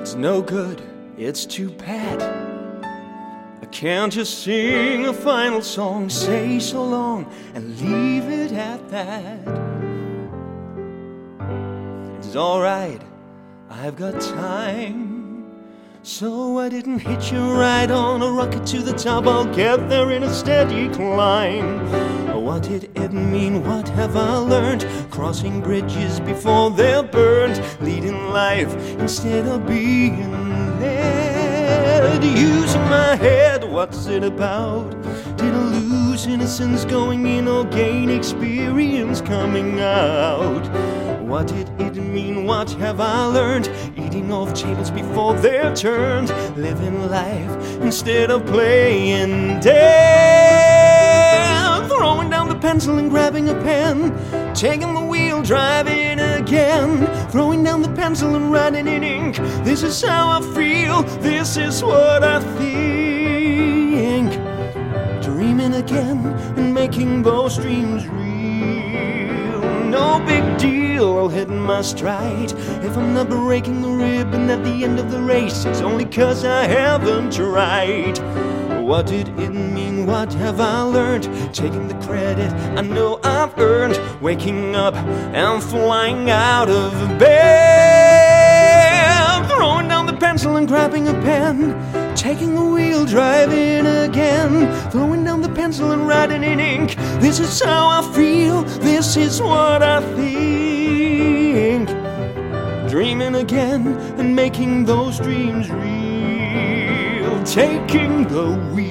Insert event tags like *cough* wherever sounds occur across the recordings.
It's no good, it's too bad. I can't just sing a final song, say so long, and leave it at that. It's alright, I've got time. So I didn't hit you right on a rocket to the top. I'll get there in a steady climb. What did it mean? What have I learned? Crossing bridges before they're burned, leading life instead of being led. Using my head, what's it about? Did I lose innocence going in or gain experience coming out? What did it mean? What have I learned? Eating off tables before they're turned, living life instead of playing dead. Throwing pencil and grabbing a pen, taking the wheel, driving again. Throwing down the pencil and writing in ink. This is how I feel, this is what I think. Dreaming again and making those dreams real. No big deal, I'll hit my stride. If I'm not breaking the ribbon at the end of the race, it's only cause I haven't tried. What did it mean? What have I learned? Taking the credit I know I've earned. Waking up and flying out of bed. Throwing down the pencil and grabbing a pen. Taking the wheel, driving again. Throwing down the pencil and writing in ink. This is how I feel. This is what I think. Dreaming again and making those dreams real. Taking the wheel.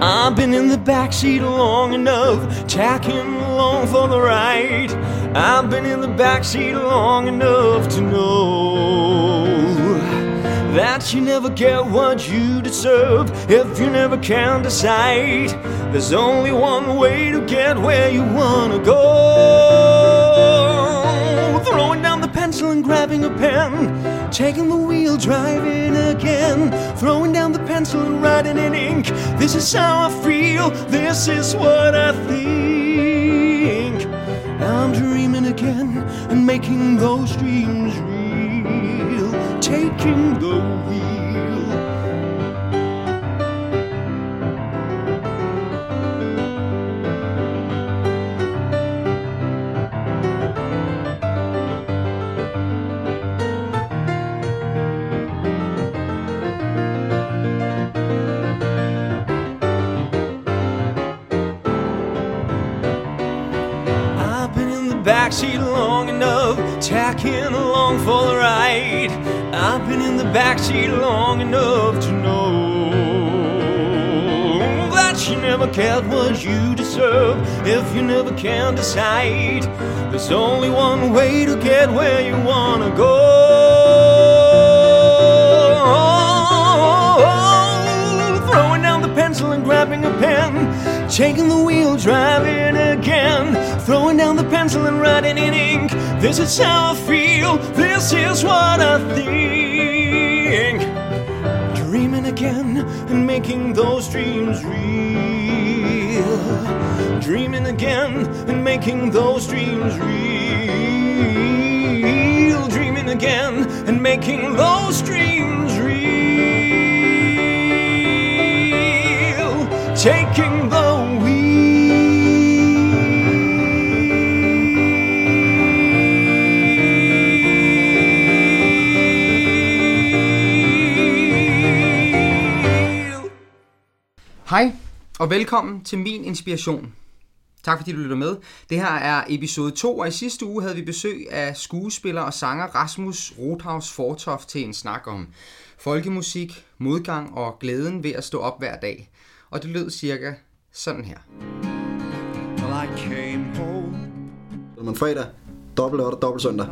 I've been in the backseat long enough, tacking along for the ride. I've been in the backseat long enough to know that you never get what you deserve if you never can decide. There's only one way to get where you wanna go. Pencil and grabbing a pen, taking the wheel, driving again. Throwing down the pencil and writing in ink. This is how I feel, this is what I think. I'm dreaming again and making those dreams real. Taking the wheel. Backseat long enough, tacking along for the ride. I've been in the backseat long enough to know that you never get what you deserve if you never can decide. There's only one way to get where you wanna go. Throwing down the pencil and grabbing a pen, taking the wheel, driving again. Throwing down the pencil and writing in ink. This is how I feel, this is what I think. Dreaming again and making those dreams real. Dreaming again and making those dreams real. Dreaming again and making those dreams real. Hej, og velkommen til min inspiration. Tak fordi du lytter med. Det her er episode 2, og i sidste uge havde vi besøg af skuespiller og sanger Rasmus Rothaus Fortoft til en snak om folkemusik, modgang og glæden ved at stå op hver dag. Og det lød cirka sådan her. Well, I came home Man fredag, dobbelt lørdag, dobbelt søndag.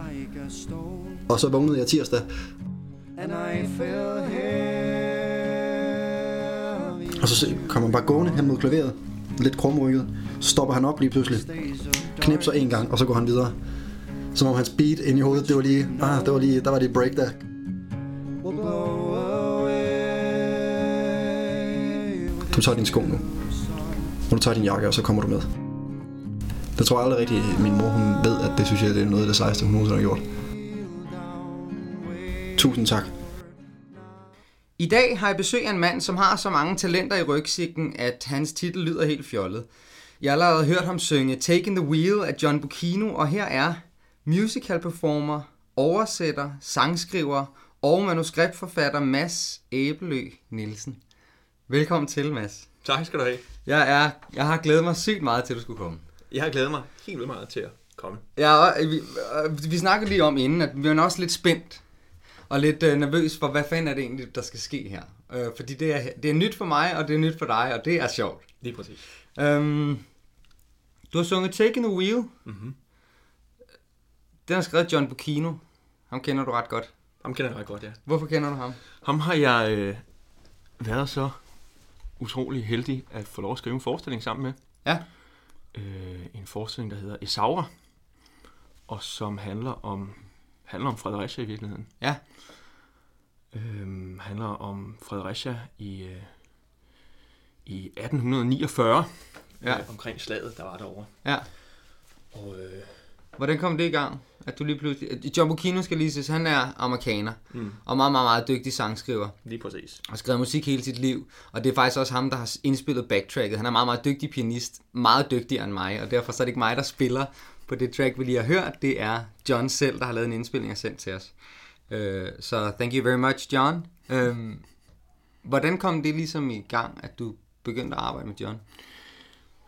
Og så vågnede jeg tirsdag, and I fell heavy og så kommer han bare gående hen mod klaveret, lidt krumrykket. Så stopper han op lige pludselig, knipser en gang, og så går han videre. Som om hans beat ind i hovedet, det var lige, ah, det var lige, der var lige break der. Du tager din sko nu. Og du tager din jakke, og så kommer du med. Det tror jeg aldrig rigtigt, min mor hun ved, at det synes jeg, det er noget af det sejeste, hun nogensinde har gjort. Tusind tak. I dag har jeg besøg af en mand, som har så mange talenter i rygsigten, at hans titel lyder helt fjollet. Jeg har allerede hørt ham synge Taking the Wheel af John Bucchino, og her er musical performer, oversætter, sangskriver og manuskriptforfatter Mads Æbelø Nielsen. Velkommen til, Mads. Tak skal du have. Jeg, er, jeg har glædet mig sygt meget til, at du skulle komme. Jeg har glædet mig helt vildt meget til at komme. Ja, og, vi, øh, vi snakkede lige om inden, at vi er også lidt spændt og lidt øh, nervøs for, hvad fanden er det egentlig, der skal ske her. Øh, fordi det er, det er nyt for mig, og det er nyt for dig, og det er sjovt. Lige præcis. Øhm, du har sunget Taking the Wheel. Mhm. Den har skrevet John Bucchino. Ham kender du ret godt. Ham kender jeg ret godt, ja. Hvorfor kender du ham? Ham har jeg øh, været så utrolig heldig at få lov at skrive en forestilling sammen med. Ja. Øh, en forestilling, der hedder Esaura, og som handler om, handler om Fredericia i virkeligheden. Ja. Øh, handler om Fredericia i, øh, i 1849. Ja. Øh, omkring slaget, der var derovre. Ja. Og øh, Hvordan kom det i gang? At du lige pludselig... John Bucchino skal lige ses, han er amerikaner. Mm. Og meget, meget, meget dygtig sangskriver. lige præcis. Og skrevet musik hele sit liv. Og det er faktisk også ham, der har indspillet backtracket. Han er meget, meget dygtig pianist. Meget dygtigere end mig. Og derfor så er det ikke mig, der spiller på det track, vi lige har hørt. Det er John selv, der har lavet en indspilning og sendt til os. Uh, så thank you very much, John. Um, hvordan kom det ligesom i gang, at du begyndte at arbejde med John?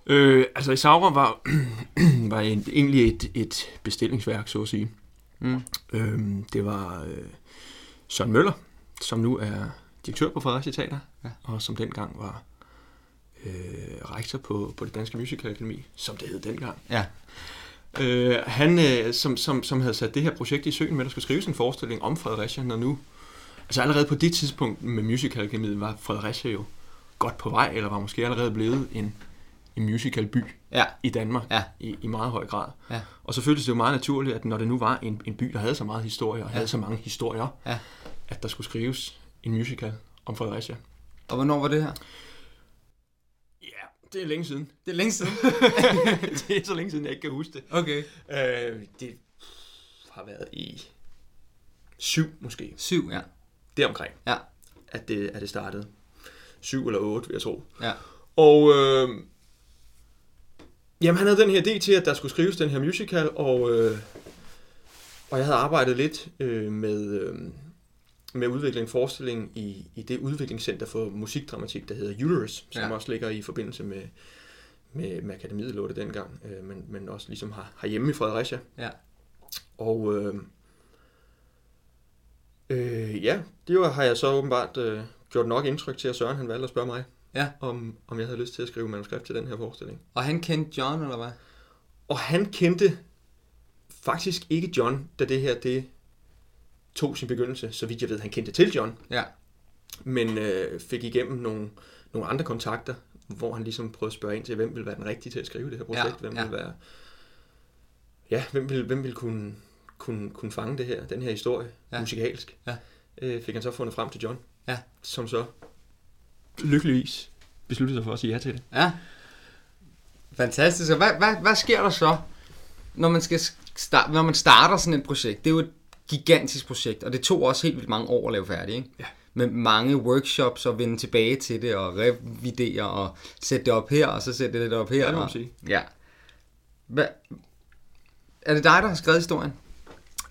Øh, altså Isaura var, *clears throat* var en, egentlig et, et bestillingsværk, så at sige. Mm. Øhm, det var øh, Søren Møller, som nu er direktør på Fredericia Teater, Ja. og som dengang var øh, rektor på, på det Danske Musical Akademi, som det hed dengang. Ja. Øh, han, øh, som, som, som havde sat det her projekt i søen med, at der skulle skrives en forestilling om Fredericia, når nu... Altså allerede på det tidspunkt med Musical Akademiet var Fredericia jo godt på vej, eller var måske allerede blevet en, en musicalby Ja. i Danmark Ja. i, i meget høj grad. Ja. Og så føltes det jo meget naturligt, at når det nu var en, en by, der havde så meget historie, og Ja. havde så mange historier, Ja. at der skulle skrives en musical om Fredericia. Og hvornår var det her? Det er længe siden. Det er længe siden. *laughs* det er så længe siden, jeg ikke kan huske det. Okay. Øh, det har været i syv måske, Syv, ja. deromkring, Ja. at det, at det startede. Syv eller otte, vil jeg tro. Ja. Og øh, jamen, han havde den her idé til, at der skulle skrives den her musical, og, øh, og jeg havde arbejdet lidt øh, med, øh, med at udvikle en forestilling i, i det udviklingscenter for musikdramatik, der hedder Uterus, som Ja. også ligger i forbindelse med, med, med Akademiet, lå det dengang, øh, men, men også ligesom har, har hjemme i Fredericia. Ja. Og øh, øh, ja, det var, har jeg så åbenbart øh, gjort nok indtryk til, at Søren han valgte at spørge mig, Ja. om, om jeg havde lyst til at skrive manuskript til den her forestilling. Og han kendte John, eller hvad? Og han kendte faktisk ikke John, da det her det tog sin begyndelse, så vidt jeg ved, han kendte til John, Ja. men øh, fik igennem nogle, nogle andre kontakter, hvor han ligesom prøvede at spørge ind til, hvem ville være den rigtige til at skrive det her projekt, Ja, hvem ja. ville være, ja, hvem ville, hvem ville kunne, kunne, kunne fange det her, den her historie, Ja. musikalsk. Ja. Øh, fik han så fundet frem til John, Ja. som så lykkeligvis besluttede sig for at sige ja til det. Ja. Fantastisk. Og hvad, hvad, hvad sker der så, når man, skal starte, når man starter sådan et projekt? Det er jo et gigantisk projekt, og det tog også helt vildt mange år at lave færdigt, ikke? Ja. Med mange workshops og vende tilbage til det, og revidere, og sætte det op her, og så sætte det lidt op her. Ja, det må man sige. Ja. Hvad, er det dig, der har skrevet historien?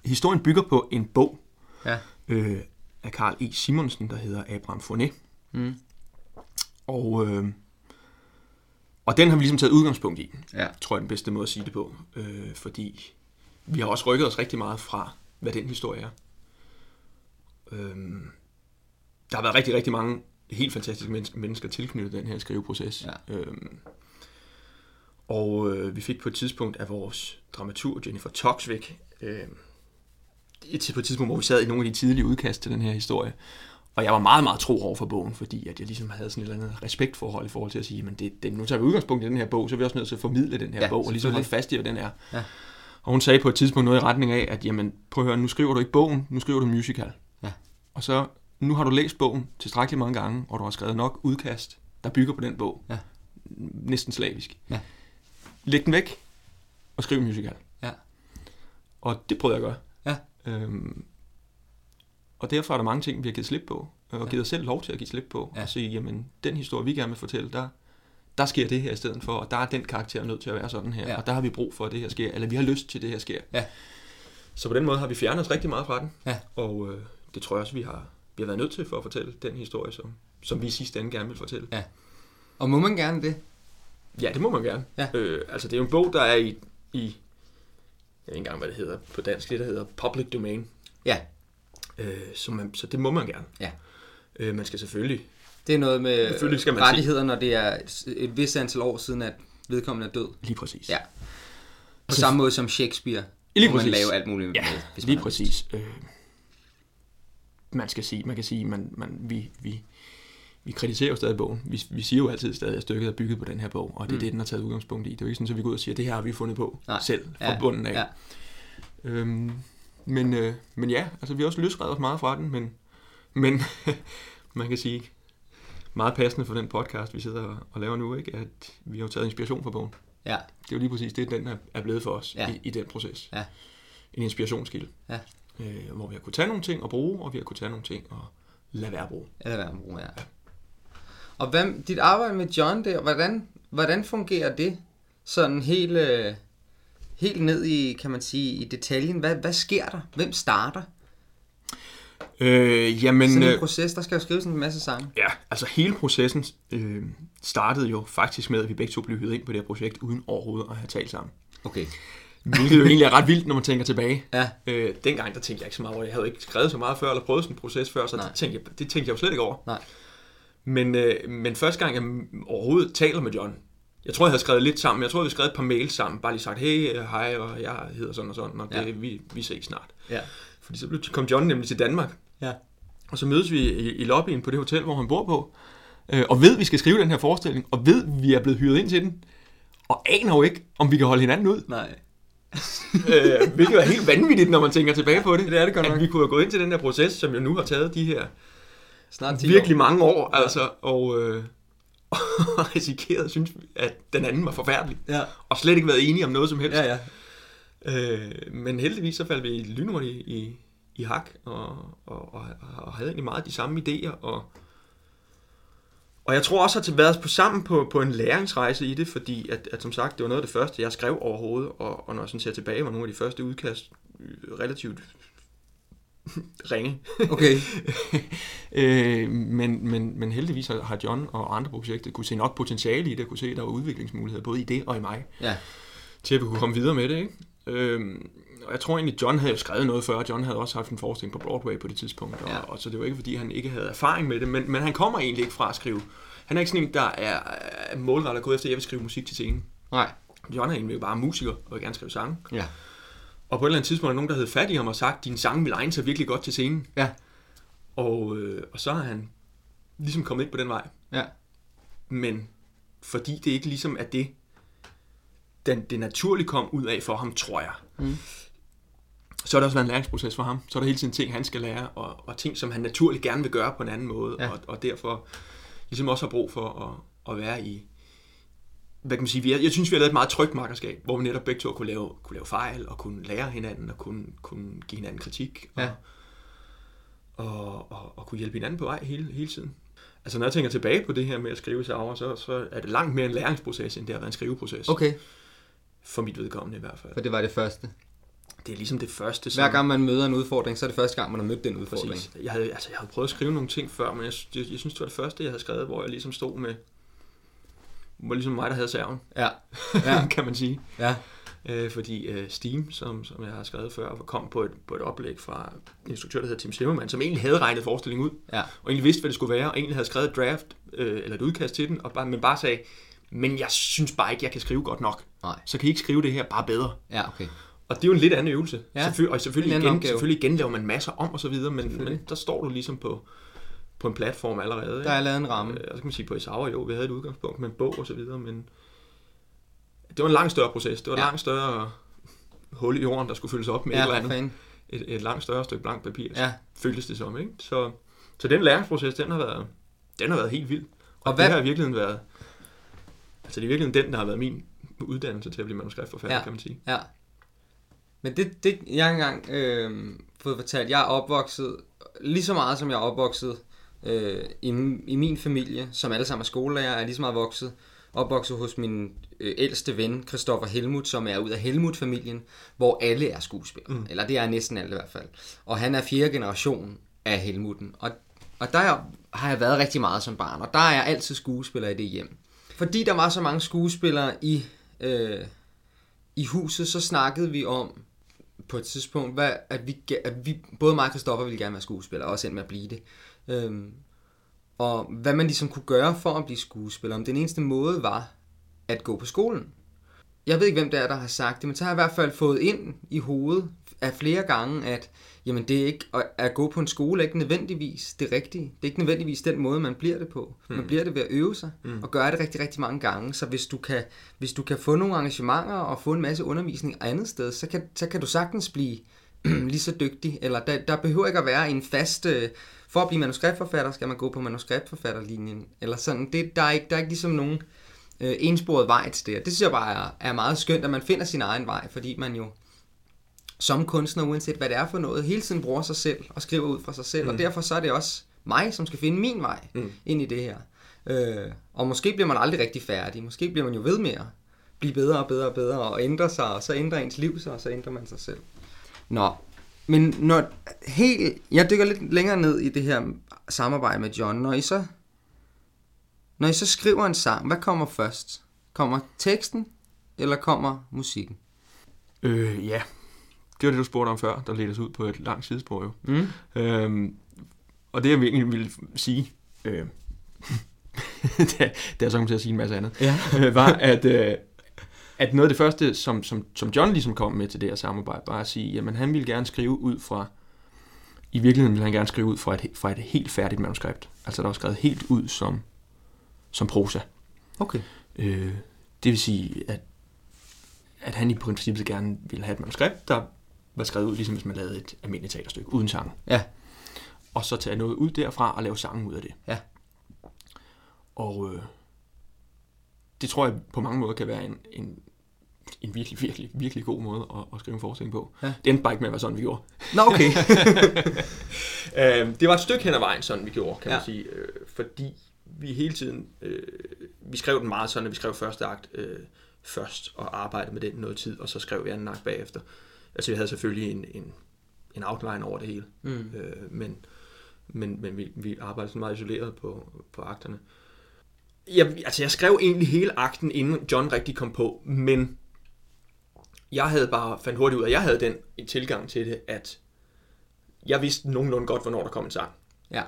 Historien bygger på en bog, Ja. øh, af Karl E. Simonsen, der hedder Abraham Fournet. Mm. Og, øh, og den har vi ligesom taget udgangspunkt i, Ja. tror jeg er den bedste måde at sige det på. Øh, fordi vi har også rykket os rigtig meget fra, hvad den historie er. Øh, der har været rigtig, rigtig mange helt fantastiske mennesker, mennesker tilknyttet den her skriveproces. Ja. Øh, og øh, vi fik på et tidspunkt af vores dramaturg Jennifer Toxvik, øh, til på et tidspunkt, hvor vi sad i nogle af de tidlige udkast til den her historie. Og jeg var meget, meget tro over for bogen, fordi at jeg ligesom havde sådan et eller andet respektforhold i forhold til at sige, men det, det, nu tager vi udgangspunkt i den her bog, så er vi også nødt til at formidle den her Ja, bog, og ligesom holde fast i, hvad den er. Ja. Og hun sagde på et tidspunkt noget i retning af, at jamen, prøv at høre, nu skriver du ikke bogen, nu skriver du musical. Ja. Og så, nu har du læst bogen tilstrækkeligt mange gange, og du har skrevet nok udkast, der bygger på den bog. Ja. Næsten slavisk. Ja. Læg den væk, og skriv musical. Ja. Og det prøvede jeg at gøre. Ja. Øhm, Og derfor er der mange ting, vi har givet slip på, og givet os selv lov til at give slip på, Ja. og sige, jamen, den historie, vi gerne vil fortælle, der, der sker det her i stedet for, og der er den karakter nødt til at være sådan her, Ja. og der har vi brug for, at det her sker, eller vi har lyst til, at det her sker. Ja. Så på den måde har vi fjernet os rigtig meget fra den, Ja. og øh, det tror jeg også, vi har, vi har været nødt til for at fortælle den historie, som, som vi i sidste ende gerne vil fortælle. Og må man gerne det? Ja, det må man gerne. Ja. Øh, altså, det er jo en bog, der er i, i jeg ved ikke engang, hvad det hedder på dansk, det der hedder public domain. Ja, Øh, så, man, så det må man gerne. Ja. Øh, man skal selvfølgelig... det er noget med skal man rettigheder, når det er et vist antal år siden, at vedkommende er død. Lige præcis. Ja. På samme måde som Shakespeare. Lige hvor man præcis. lave alt muligt Ja, med, hvis lige man præcis. Øh, man skal sige, man kan sige, man, man, vi, vi, vi kritiserer jo stadig bogen. Vi, vi siger jo altid stadig, at stykket er bygget på den her bog, og det er Mm. det, den har taget udgangspunkt i. Det er jo ikke sådan, at vi går ud og siger, at det her har vi fundet på Nej. selv, fra bunden af. Ja. Øhm, men, øh, men ja, altså vi har også løsredet os meget fra den, men, men *laughs* man kan sige, meget passende for den podcast, vi sidder og, laver nu, ikke? at vi har taget inspiration fra bogen. ja. Det er jo lige præcis det, den er, er blevet for os Ja. i, i den proces. Ja. En inspirationskilde. Ja. Øh, hvor vi har kunne tage nogle ting og bruge, og vi har kunne tage nogle ting og lade være at bruge. Eller hvad man bruger, ja. Og hvad, dit arbejde med John der, hvordan, hvordan fungerer det? Sådan helt, øh, helt ned i, kan man sige, i detaljen. Hvad, hvad sker der? Hvem starter? Øh, jamen, Sådan en øh, proces, der skal jo skrives en masse sange. ja, altså hele processen øh, startede jo faktisk med, at vi begge to blev hyret ind på det her projekt, uden overhovedet at have talt sammen. Okay. Hvilket jo egentlig er ret vildt, når man tænker tilbage. Ja. Øh, dengang, der tænkte jeg ikke så meget over det. Jeg havde ikke skrevet så meget før, eller prøvet sådan en proces før, så Nej. det tænkte, jeg, det tænkte jeg jo slet ikke over. Nej. Men, øh, men første gang, jeg overhovedet taler med John, jeg tror, jeg havde skrevet lidt sammen. Jeg tror, vi havde skrevet et par mails sammen. Bare lige sagt, hey, øh, hej, og jeg hedder sådan og sådan, og det, Ja. vi, vi ses snart. Ja. Fordi så blev- kom John nemlig til Danmark. Ja. Og så mødes vi i, i lobbyen på det hotel, hvor han bor på. Øh, og ved, at vi skal skrive den her forestilling. Og ved, at vi er blevet hyret ind til den. Og aner jo ikke, om vi kan holde hinanden ud. Nej. *laughs* øh, hvilket er helt vanvittigt, når man tænker tilbage på det. Det er det godt At nok. vi kunne have gået ind til den her proces, som jo nu har taget de her Snart 10 virkelig år. mange år, altså, og, øh, *laughs* og risikeret, synes vi, at den anden var forfærdelig, Ja. og slet ikke været enige om noget som helst. Ja, ja. Øh, men heldigvis så faldt vi lynhurtigt i, i, i hak, og, og, og, og havde egentlig meget de samme idéer, og, og jeg tror også, at jeg har været på sammen på, på en læringsrejse i det, fordi at, at som sagt, det var noget af det første, jeg skrev overhovedet, og, og når jeg sådan ser tilbage, var nogle af de første udkast øh, relativt *laughs* ringe. Okay. *laughs* øh, men, men, men heldigvis har, John og andre projekter kunne se nok potentiale i det, kunne se, at der var udviklingsmuligheder, både i det og i mig, Ja. til at vi kunne komme videre med det. Ikke? Og jeg tror egentlig, John havde jo skrevet noget før. John havde også haft en forestilling på Broadway på det tidspunkt, og, Ja. og så det var ikke, fordi han ikke havde erfaring med det, men, men han kommer egentlig ikke fra at skrive. Han er ikke sådan en, der er, er målrettet gået efter, at jeg vil skrive musik til scenen. Nej. John er egentlig bare musiker og vil gerne skrive sange. Ja. Og på et eller andet tidspunkt er der nogen, der havde fat i ham og sagt, din sang vil egne sig virkelig godt til scenen. Ja. Og, øh, og så er han ligesom kommet ind på den vej. Ja. Men fordi det ikke ligesom er det, den, det naturligt kom ud af for ham, tror jeg. Mm. Så har det også en læringsproces for ham. Så er der hele tiden ting, han skal lære, og, og ting, som han naturligt gerne vil gøre på en anden måde, Ja. og, og derfor ligesom også har brug for at, at være i, hvad kan man sige, vi er, jeg synes, vi har lavet et meget trygt makkerskab, hvor vi netop begge to kunne lave, kunne lave fejl, og kunne lære hinanden, og kunne, kunne give hinanden kritik, og, Ja. og, og, og kunne hjælpe hinanden på vej hele, hele tiden. Altså når jeg tænker tilbage på det her med at skrive sauer, så, så er det langt mere en læringsproces, end det har været en skriveproces. Okay. For mit vedkommende i hvert fald. For det var det første. Det er ligesom det første, som... Hver gang man møder en udfordring, så er det første gang, man har mødt den udfordring. Præcis. Jeg havde, altså, jeg havde prøvet at skrive nogle ting før, men jeg, jeg, jeg synes, det var det første, jeg havde skrevet, hvor jeg ligesom stod med... Hvor ligesom mig, der havde serven, Ja. *laughs* ja. Kan man sige. Ja. Øh, fordi øh, Steam, som, som jeg har skrevet før, kom på et, på et oplæg fra en instruktør, der hedder Tim Zimmermann, som egentlig havde regnet forestillingen ud, Ja. og egentlig vidste, hvad det skulle være, og egentlig havde skrevet et draft, øh, eller et udkast til den, og bare, men bare sagde, men jeg synes bare ikke, jeg kan skrive godt nok. Nej. Så kan I ikke skrive det her bare bedre. Ja, okay. Og det er jo en lidt anden øvelse. Ja. Selvfølgelig, og selvfølgelig En igen, opgave. selvfølgelig igen laver man masser om og så videre, men, men der står du ligesom på, på en platform allerede. Der er lavet en ramme. Øh, og så kan man sige, på Isauer jo, vi havde et udgangspunkt med en bog og så videre, men det var en langt større proces. Det var et Ja. langt større hul i jorden, der skulle fyldes op med et Ja, eller for andet. fanden. Et, et langt større stykke blankt papir, Ja. føltes det som. Ikke? Så, så den læringsproces, den har været, den har været helt vild. Og, Og hvad- det har i virkeligheden været, altså det er i virkeligheden den, der har været min uddannelse til at blive manuskriptforfatter, Ja. kan man sige. Ja. Men det, det jeg har engang øh, fået fortalt, jeg er opvokset lige så meget som jeg er opvokset øh, i, i min familie, som alle sammen er skolelærer, er lige så meget vokset, opvokset hos min øh, ældste ven, Christoffer Helmut, som er ud af Helmut-familien, hvor alle er skuespillere. Mm. Eller det er næsten alle i hvert fald. Og han er fjerde generation af Helmuten. Og, og der har jeg været rigtig meget som barn, og der er jeg altid skuespiller i det hjem. Fordi der var så mange skuespillere i, øh, i huset, så snakkede vi om på et tidspunkt, hvad, at, vi, at vi, både mig og Christoffer ville gerne være skuespillere, og også end med at blive det. Øhm, og hvad man ligesom kunne gøre for at blive skuespiller. Om den eneste måde var at gå på skolen. Jeg ved ikke, hvem det er, der har sagt det, men så har jeg i hvert fald fået ind i hovedet af flere gange, at jamen det er ikke, at gå på en skole er ikke nødvendigvis det rigtige. Det er ikke nødvendigvis den måde, man bliver det på. Man hmm. bliver det ved at øve sig, mm. og gøre det rigtig, rigtig mange gange. Så hvis du, kan, hvis du kan få nogle arrangementer og få en masse undervisning andet sted, så kan, så kan du sagtens blive *clears throat* lige så dygtig. Eller der, der behøver ikke at være en fast... Øh, for at blive manuskriptforfatter, skal man gå på manuskriptforfatterlinjen. Eller sådan. Det, der, er ikke, der er ikke ligesom nogen øh, ensporet vej til det. Det synes jeg bare er, er meget skønt, at man finder sin egen vej, fordi man jo som kunstner, uanset hvad det er for noget, hele tiden bruger sig selv og skriver ud fra sig selv. Mm. Og derfor så er det også mig, som skal finde min vej mm. ind i det her. Øh, og måske bliver man aldrig rigtig færdig. Måske bliver man jo ved med at blive bedre og bedre og bedre og ændre sig, og så ændrer ens liv sig, og så ændrer man sig selv. Nå, men når helt, jeg dykker lidt længere ned i det her samarbejde med John. Når I så, når I så skriver en sang, hvad kommer først? Kommer teksten, eller kommer musikken? Øh, ja. Det var det, du spurgte om før, der ledte os ud på et langt sidespor jo. Mm. Øhm, og det, jeg egentlig ville sige, øh, *laughs* det, er, det er så til at sige en masse andet, ja. *laughs* øh, var, at, øh, at noget af det første, som, som, som John ligesom kom med til det her samarbejde, var at sige, jamen han ville gerne skrive ud fra, i virkeligheden ville han gerne skrive ud fra et, fra et helt færdigt manuskript. Altså der var skrevet helt ud som, som prosa. Okay. Øh, det vil sige, at, at han i princippet gerne ville have et manuskript, der var skrevet ud, ligesom hvis man lavede et almindeligt teaterstykke, uden sang. Ja. Og så tage noget ud derfra og lave sangen ud af det. Ja. Og øh, det tror jeg på mange måder kan være en, en, en virkelig, virkelig, virkelig god måde at, at skrive en forestilling på. Ja. Det endte bare ikke med at være sådan, vi gjorde. Nå, okay. *laughs* øh, det var et stykke hen ad vejen, sådan vi gjorde, kan ja. man sige. Øh, fordi vi hele tiden, øh, vi skrev den meget sådan, at vi skrev første akt øh, først, og arbejdede med den noget tid, og så skrev vi anden akt bagefter. Altså vi havde selvfølgelig en, en, en outline over det hele, mm. øh, men, men, men vi, vi arbejdede sådan meget isoleret på, på akterne. Jeg, altså jeg skrev egentlig hele akten, inden John rigtig kom på, men jeg havde bare fandt hurtigt ud af, at jeg havde den en tilgang til det, at jeg vidste nogenlunde godt, hvornår der kom en sang. Ja.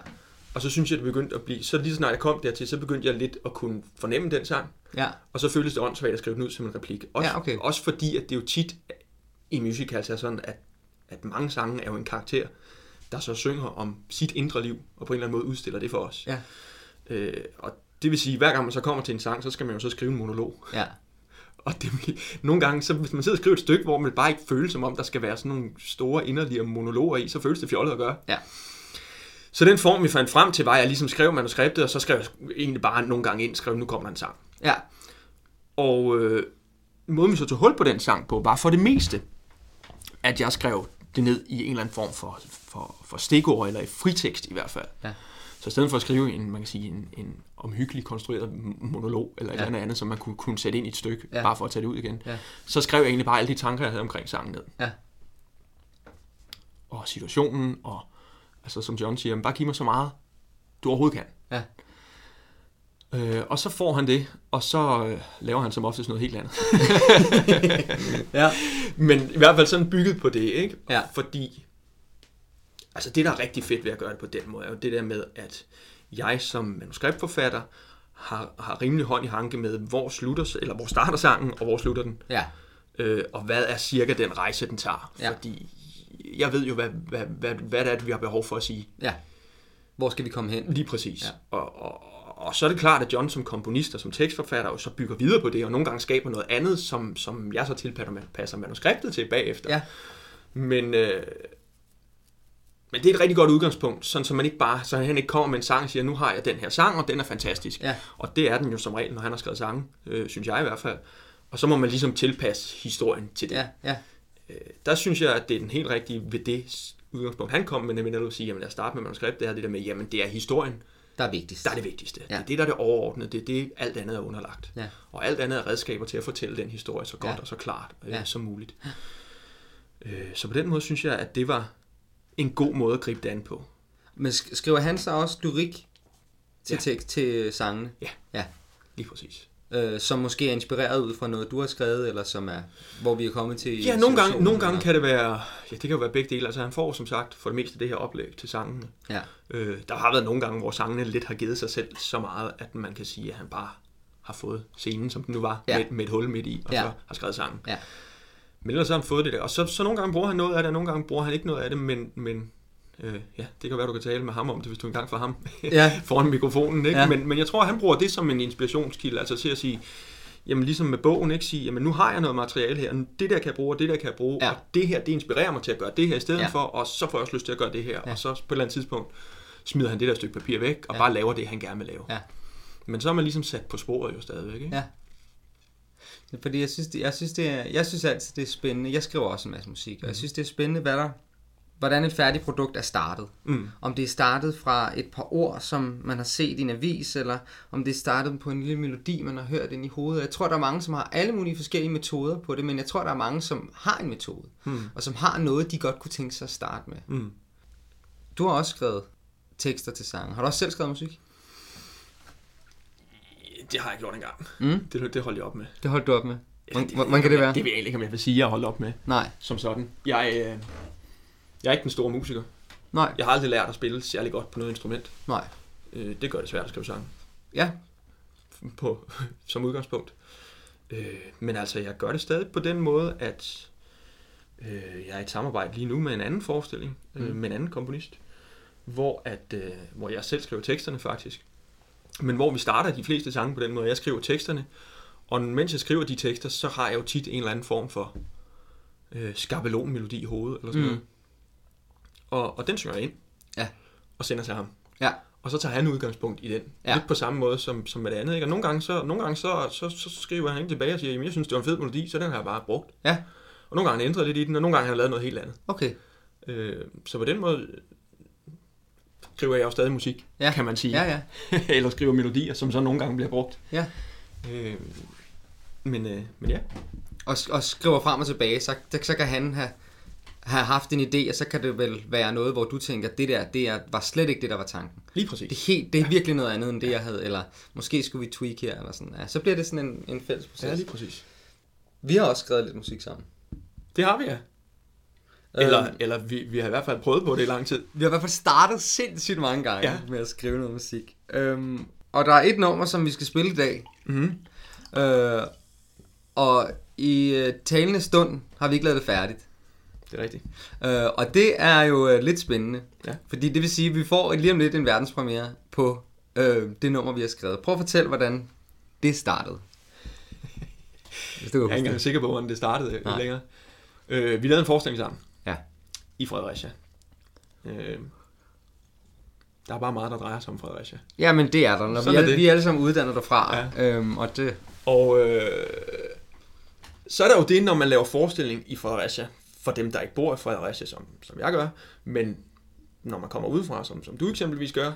Og så synes jeg, det begyndte at blive, så lige snart jeg kom dertil, så begyndte jeg lidt at kunne fornemme den sang. Ja. Og så føltes det åndssvagt at skrive den ud som en replik. Også, ja, okay. også fordi, at det jo tit i musicals er sådan, at, at mange sange er jo en karakter, der så synger om sit indre liv, og på en eller anden måde udstiller det for os. Ja. Øh, og det vil sige, at hver gang man så kommer til en sang, så skal man jo så skrive en monolog. Ja. *laughs* Og det, nogle gange, så hvis man sidder og skriver et stykke, hvor man bare ikke føler som om, der skal være sådan nogle store inderlige monologer i, så føles det fjollet at gøre. Ja. Så den form, vi fandt frem til, var, at jeg ligesom skrev manuskriptet, og så skrev jeg egentlig bare nogle gange ind, skrev, nu kommer der en sang. Ja. Og øh, måden vi så tog hul på den sang på, var for det meste, at jeg skrev det ned i en eller anden form for, for, for stikord, eller i fritekst i hvert fald. Ja. Så i stedet for at skrive en, man kan sige, en, en omhyggelig konstrueret monolog, eller et ja. eller andet, som man kunne, kunne sætte ind i et stykke, ja. bare for at tage det ud igen, ja. så skrev jeg egentlig bare alle de tanker, jeg havde omkring sangen ned. Ja. Og situationen, og altså som John siger, bare giv mig så meget, du overhovedet kan. Ja. Øh, og så får han det, og så øh, laver han som oftest noget helt andet. *laughs* ja. Men i hvert fald sådan bygget på det, ikke? Ja. Fordi, altså det, der er rigtig fedt ved at gøre det på den måde, er jo det der med, at jeg som manuskriptforfatter har, har rimelig hånd i hanke med, hvor slutter, eller hvor starter sangen, og hvor slutter den. Ja. Øh, og hvad er cirka den rejse, den tager. Ja. Fordi jeg ved jo, hvad, hvad, hvad, hvad det er, vi har behov for at sige. Ja. Hvor skal vi komme hen? Lige præcis. Ja. Og, og, og så er det klart, at John som komponist og som tekstforfatter jo så bygger videre på det, og nogle gange skaber noget andet, som, som jeg så tilpasser manuskriptet til bagefter. Ja. Men, øh, men det er et rigtig godt udgangspunkt, sådan så man ikke bare, så han ikke kommer med en sang og siger, nu har jeg den her sang, og den er fantastisk. Ja. Og det er den jo som regel, når han har skrevet sange, øh, synes jeg i hvert fald. Og så må man ligesom tilpasse historien til det. Ja, ja. Øh, der synes jeg, at det er den helt rigtige ved det udgangspunkt, han kom med, nemlig at sige, jamen lad os starte med manuskript, det er det der med, jamen det er historien, Der er vigtigst. der er det vigtigste. Ja. Ja. Det er det, der er det overordnede, det er det, alt andet er underlagt. Ja. Og alt andet er redskaber til at fortælle den historie så godt Ja. og så klart øh, Ja. som muligt. Øh, så på den måde synes jeg, at det var en god måde at gribe det an på. Men sk- skriver han så også lyrik til, Ja. tekst, til sangene? Ja. Ja. Lige præcis. Øh, som måske er inspireret ud fra noget, du har skrevet, eller som er, hvor vi er kommet til Ja, nogle gange, nogle gange kan det være, ja, det kan jo være begge dele. Altså han får som sagt for det meste det her oplæg til sangene. Ja, Øh, der har været nogle gange, hvor sangene lidt har givet sig selv så meget, at man kan sige, at han bare har fået scenen, som den nu var, Ja. med, med et hul midt i, og Ja. så har skrevet sangen. ja. Men ellers har han fået det der. Og så, så nogle gange bruger han noget af det, og nogle gange bruger han ikke noget af det, men, men øh, ja, det kan være, du kan tale med ham om det, hvis du engang får ham *laughs* Ja. foran mikrofonen. Ikke? Ja. Men, men jeg tror, han bruger det som en inspirationskilde, altså til at sige, jamen ligesom med bogen, ikke sige, jamen nu har jeg noget materiale her, det der kan jeg bruge, og det der kan jeg bruge, Ja. og det her, det inspirerer mig til at gøre det her i stedet Ja. for, og så får jeg også lyst til at gøre det her, Ja. og så på et eller andet tidspunkt smider han det der stykke papir væk, og Ja. bare laver det, han gerne vil lave. Ja. Men så er man ligesom sat på sporet jo stadigvæk, ikke? Ja. Fordi jeg synes, det, jeg, synes det jeg synes altid, det er spændende. Jeg skriver også en masse musik, og jeg synes, det er spændende, hvad der, hvordan et færdigt produkt er startet. Mm. Om det er startet fra et par ord, som man har set i en avis, eller om det er startet på en lille melodi, man har hørt ind i hovedet. Jeg tror, der er mange, som har alle mulige forskellige metoder på det, men jeg tror, der er mange, som har en metode, Mm. og som har noget, de godt kunne tænke sig at starte med. Mm. Du har også skrevet tekster til sange. Har du også selv skrevet musik? Det har jeg gjort engang. Mm. Det, det holdt jeg op med. Det holdt du op med. Hvordan, det, hvordan kan det være? Det ved jeg ikke, om jeg vil sige, at jeg holdt op med Nej, som sådan. Jeg, øh, jeg er ikke den store musiker. nej, Jeg har aldrig lært at spille særlig godt på noget instrument. nej. Øh, det gør det svært at skrive sange Ja, på, *laughs* som udgangspunkt. Øh, men altså, jeg gør det stadig på den måde, at øh, jeg er i et samarbejde lige nu med en anden forestilling, øh, Mm. med en anden komponist, hvor, at, øh, hvor jeg selv skriver teksterne faktisk. Men hvor vi starter de fleste sange på den måde, jeg skriver teksterne, og mens jeg skriver de tekster, så har jeg jo tit en eller anden form for øh, skabelonmelodi i hovedet, eller sådan mm. noget. Og, og den synger jeg ind, Ja. og sender til ham. ja, Og så tager han udgangspunkt i den. Ja. Lidt på samme måde som, som med det andet. Ikke? Og nogle gange, så, nogle gange så, så, så skriver han ind tilbage og siger, jeg synes, det var en fed melodi, så den har jeg bare brugt. ja. Og nogle gange han ændret lidt i den, og nogle gange har han lavet noget helt andet. Okay. Øh, så på den måde skriver jeg jo stadig musik, Ja. kan man sige. Ja, ja. *laughs* Eller skriver melodier, som så nogle gange bliver brugt. Ja. Øh, men, øh, men ja, Og, og skriver frem og tilbage, så, så kan han have, have haft en idé, og så kan det vel være noget, hvor du tænker, det der, det er, var slet ikke det, der var tanken. lige præcis. Det er, helt, det er virkelig noget andet, end det, jeg havde, eller måske skulle vi tweak her, eller sådan. Ja, så bliver det sådan en, en fælles proces. Ja, lige præcis. Vi har også skrevet lidt musik sammen. Det har vi, ja. Eller, Øhm, eller vi, vi har i hvert fald prøvet på det i lang tid. vi har i hvert fald startet sindssygt mange gange ja. Ja. med at skrive noget musik. Øhm, og der er et nummer, som vi skal spille i dag. Mm-hmm. Øh, og i øh, talende stund har vi ikke lavet det færdigt. Det er rigtigt. Øh, og det er jo øh, lidt spændende. Ja. Fordi det vil sige, at vi får lige om lidt en verdenspremiere på øh, det nummer, vi har skrevet. Prøv at fortælle, hvordan det startede. *laughs* Hvis du Jeg er ikke engang sikker på, hvordan det startede Nej. Nej. længere. Øh, vi lavede en forestilling sammen. Ja. I Fredericia. Øh, der er bare meget, der drejer sig om Fredericia. Ja, men det er der. Når vi, er er, det. vi er alle sammen uddannet derfra. Ja. Øhm, og det, Og øh, så er der jo det, når man laver forestilling i Fredericia, for dem, der ikke bor i Fredericia, som, som jeg gør, men når man kommer udefra, som, som du eksempelvis gør,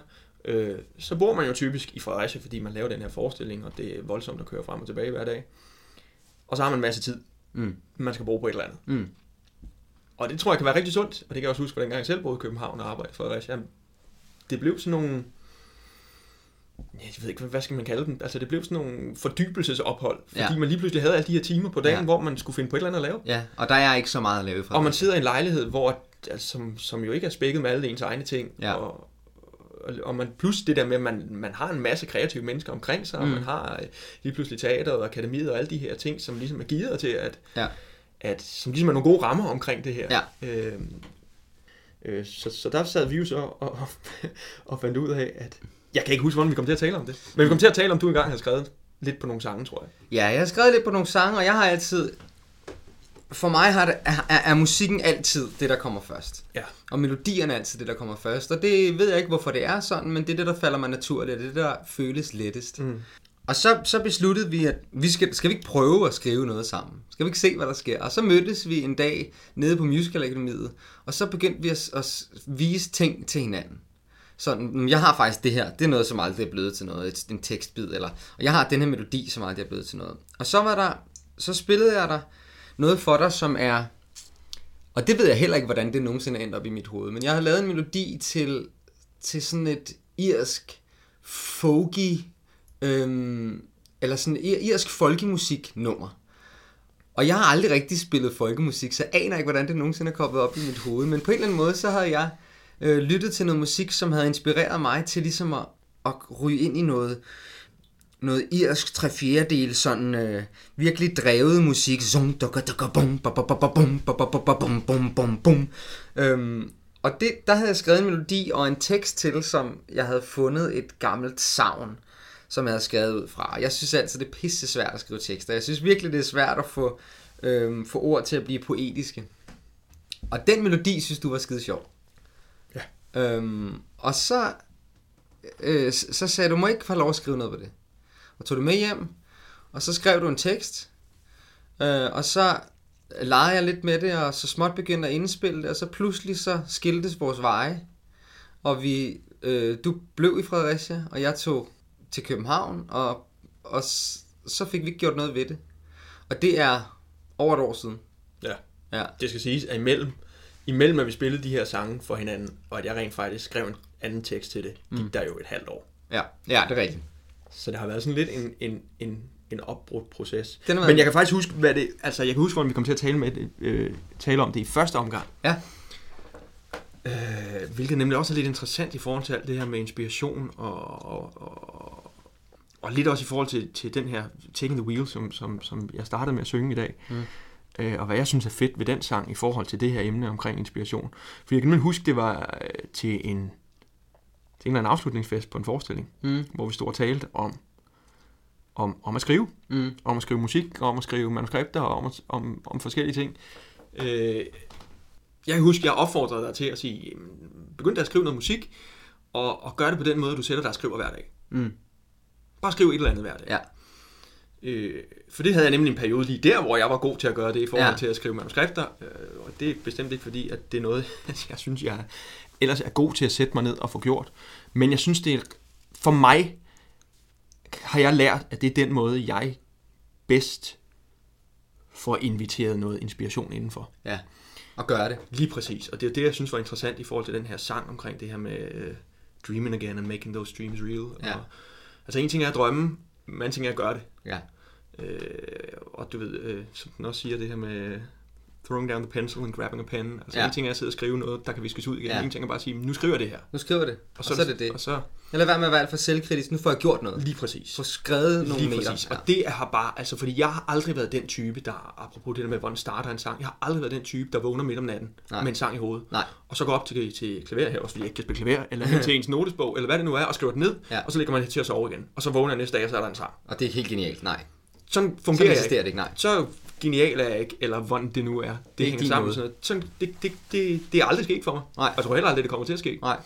øh, så bor man jo typisk i Fredericia, fordi man laver den her forestilling, og det er voldsomt at køre frem og tilbage hver dag. Og så har man en masse tid, mm, man skal bruge på et eller andet. mm, Og det tror jeg kan være rigtig sundt, og det kan jeg også huske, fra dengang jeg selv boede i København og arbejdede i Fredericia. Det blev sådan nogle... Jeg ved ikke, hvad skal man kalde dem? Altså, det blev sådan nogle fordybelsesophold, fordi Ja. man lige pludselig havde alle de her timer på dagen, Ja. hvor man skulle finde på et eller andet at lave. ja, og der er ikke så meget at lave fra. Og man sidder i en lejlighed, hvor, altså, som, som jo ikke er spækket med alle ens egne ting. Ja. Og, og, man, plus det der med, at man, man har en masse kreative mennesker omkring sig, mm. Mm. og man har øh, lige pludselig teateret og akademiet og alle de her ting, som ligesom er givet til, at, Ja. at som ligesom er nogle gode rammer omkring det her. Ja. Øh, øh, så, så der sad vi jo så og, og, *laughs* og fandt ud af, at jeg kan ikke huske, hvordan vi kom til at tale om det. Men vi kom til at tale om, at du engang havde skrevet lidt på nogle sange, tror jeg. Ja, jeg har skrevet lidt på nogle sange, og jeg har altid... For mig har det, er, er, er musikken altid det, der kommer først. Ja. Og melodierne er altid det, der kommer først. Og det ved jeg ikke, hvorfor det er sådan, men det er det, der falder mig naturligt, det er det, der føles lettest. Mm. Og så, så besluttede vi, at vi skal, skal vi ikke prøve at skrive noget sammen? Skal vi ikke se, hvad der sker? Og så mødtes vi en dag nede på Musical Akademiet, og så begyndte vi at, at vise ting til hinanden. Sådan, mm, jeg har faktisk det her, det er noget, som aldrig er blevet til noget, en tekstbid, eller, og jeg har den her melodi, som aldrig er blevet til noget. Og så var der, så spillede jeg der noget for dig, som er, og det ved jeg heller ikke, hvordan det nogensinde endte op i mit hoved, men jeg har lavet en melodi til, til sådan et irsk, folky, øhm, eller sådan ir- irsk folkemusik nummer. Og jeg har aldrig rigtig spillet folkemusik, så jeg aner ikke, hvordan det nogensinde er kommet op i mit hoved. Men på en eller anden måde, så havde jeg øh, lyttet til noget musik, som havde inspireret mig til ligesom at, at ryge ind i noget, noget irsk tre fjerdedel, sådan øh, virkelig drevet musik. Zung, dukka, dukka, bum, ba, ba, ba, bum, ba, ba, ba, bum, bum, bum, bum. Øhm, og det, der havde jeg skrevet en melodi og en tekst til, som jeg havde fundet et gammelt savn, som jeg havde skrevet ud fra. Jeg synes altid, det er pisse svært at skrive tekster. Jeg synes virkelig, det er svært at få, øhm, få ord til at blive poetiske. Og den melodi synes du var skide sjov. Øhm, og så, øh, så sagde du, må ikke få lov at skrive noget på det. Og tog det med hjem, og så skrev du en tekst, øh, og så legede jeg lidt med det, og så småt begyndte at indspille det, og så pludselig så skiltes vores veje, og vi, øh, du blev i Fredericia, og jeg tog til København, og, og så fik vi ikke gjort noget ved det. Og det er over et år siden. Ja. Ja. Det skal siges, at imellem, imellem at vi spillede de her sange for hinanden, og at jeg rent faktisk skrev en anden tekst til det, gik mm. der jo et halvt år. Ja, ja det er rigtigt. Så det har været sådan lidt en, en, en, en opbrudt proces. Den Men jeg kan faktisk huske, hvad det, altså jeg kan huske, hvordan vi kom til at tale, med det, øh, tale om det i første omgang. Ja. Øh, hvilket nemlig også er lidt interessant i forhold til alt det her med inspiration og, og, og, og lidt også i forhold til, til den her Taking the Wheel, som, som, som jeg startede med at synge i dag. Mm. Øh, og hvad jeg synes er fedt ved den sang i forhold til det her emne omkring inspiration. For jeg kan nemlig huske, det var øh, til en, til en eller anden afslutningsfest på en forestilling, Mm. hvor vi stod og talte om, om, om at skrive. Mm. Om at skrive musik, om at skrive manuskripter, og om, om, om forskellige ting. Øh, jeg kan huske, jeg opfordrede dig til at sige, jamen, begynd da at skrive noget musik, og, og gør det på den måde, du sætter dig og skriver hver dag. Mm. Bare skriv et eller andet hver dag. Ja. Øh, for det havde jeg nemlig en periode lige der, hvor jeg var god til at gøre det i forhold Ja. til at skrive manuskripter. Øh, og det er bestemt ikke fordi, at det er noget, *laughs* jeg synes, jeg ellers er god til at sætte mig ned og få gjort. Men jeg synes, det er, for mig har jeg lært, at det er den måde, jeg bedst får inviteret noget inspiration indenfor. Ja. Og gøre det. Lige præcis. Og det er det, jeg synes var interessant i forhold til den her sang omkring det her med uh, dreaming again and making those dreams real. Ja. Og, altså en ting er at drømme, men anden ting er at gøre det. Ja. Øh, og du ved, øh, som den også siger, det her med throwing down the pencil and grabbing a pen. Altså Ja. en ting er at sidde og skrive noget, der kan viskes ud igen. Ja. En ting er bare at sige, nu skriver jeg det her. Nu skriver det. Og så, og så er det det. Og så Eller være med at være alt for selvkritisk. Nu får jeg gjort noget. lige præcis. Få skrevet nogle Lige meter. præcis. Og det har bare, altså fordi jeg har aldrig været den type, der, apropos det der med, hvordan starter en sang, jeg har aldrig været den type, der vågner midt om natten Nej. med en sang i hovedet. Nej. Og så går op til, til klaver her, også fordi jeg ikke kan spille klaver, eller til ens notesbog, eller hvad det nu er, og skriver det ned, Ja. og så lægger man til at sove igen. Og så vågner jeg næste dag, og så er der en sang. Og det er helt genialt. Nej. Sådan Så fungerer jeg eksisterer ikke. det ikke. Nej. Så genial er jeg ikke, eller hvordan det nu er. Det, det hænger din sammen. måde. Sådan noget. Sådan, det, det, det, det er aldrig sket for mig. Nej. Jeg tror heller aldrig, det kommer til at ske. Nej.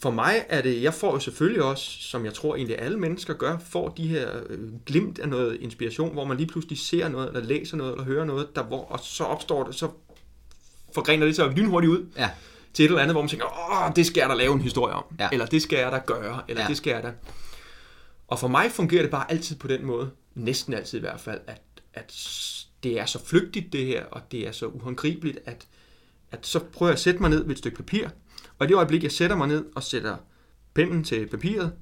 For mig er det, jeg får jo selvfølgelig også, som jeg tror egentlig alle mennesker gør, får de her øh, glimt af noget inspiration, hvor man lige pludselig ser noget, eller læser noget, eller hører noget, der, hvor, og så opstår det, så forgrener det sig lynhurtigt ud Ja. til et eller andet, hvor man tænker, åh, det skal jeg da lave en historie om, Ja. eller det skal jeg da gøre, eller ja. det skal jeg da. Og for mig fungerer det bare altid på den måde, næsten altid i hvert fald, at, at det er så flygtigt det her, og det er så uhåndgribeligt, at, at så prøver jeg at sætte mig ned ved et stykke papir, og i det øjeblik, jeg sætter mig ned og sætter pennen til papiret,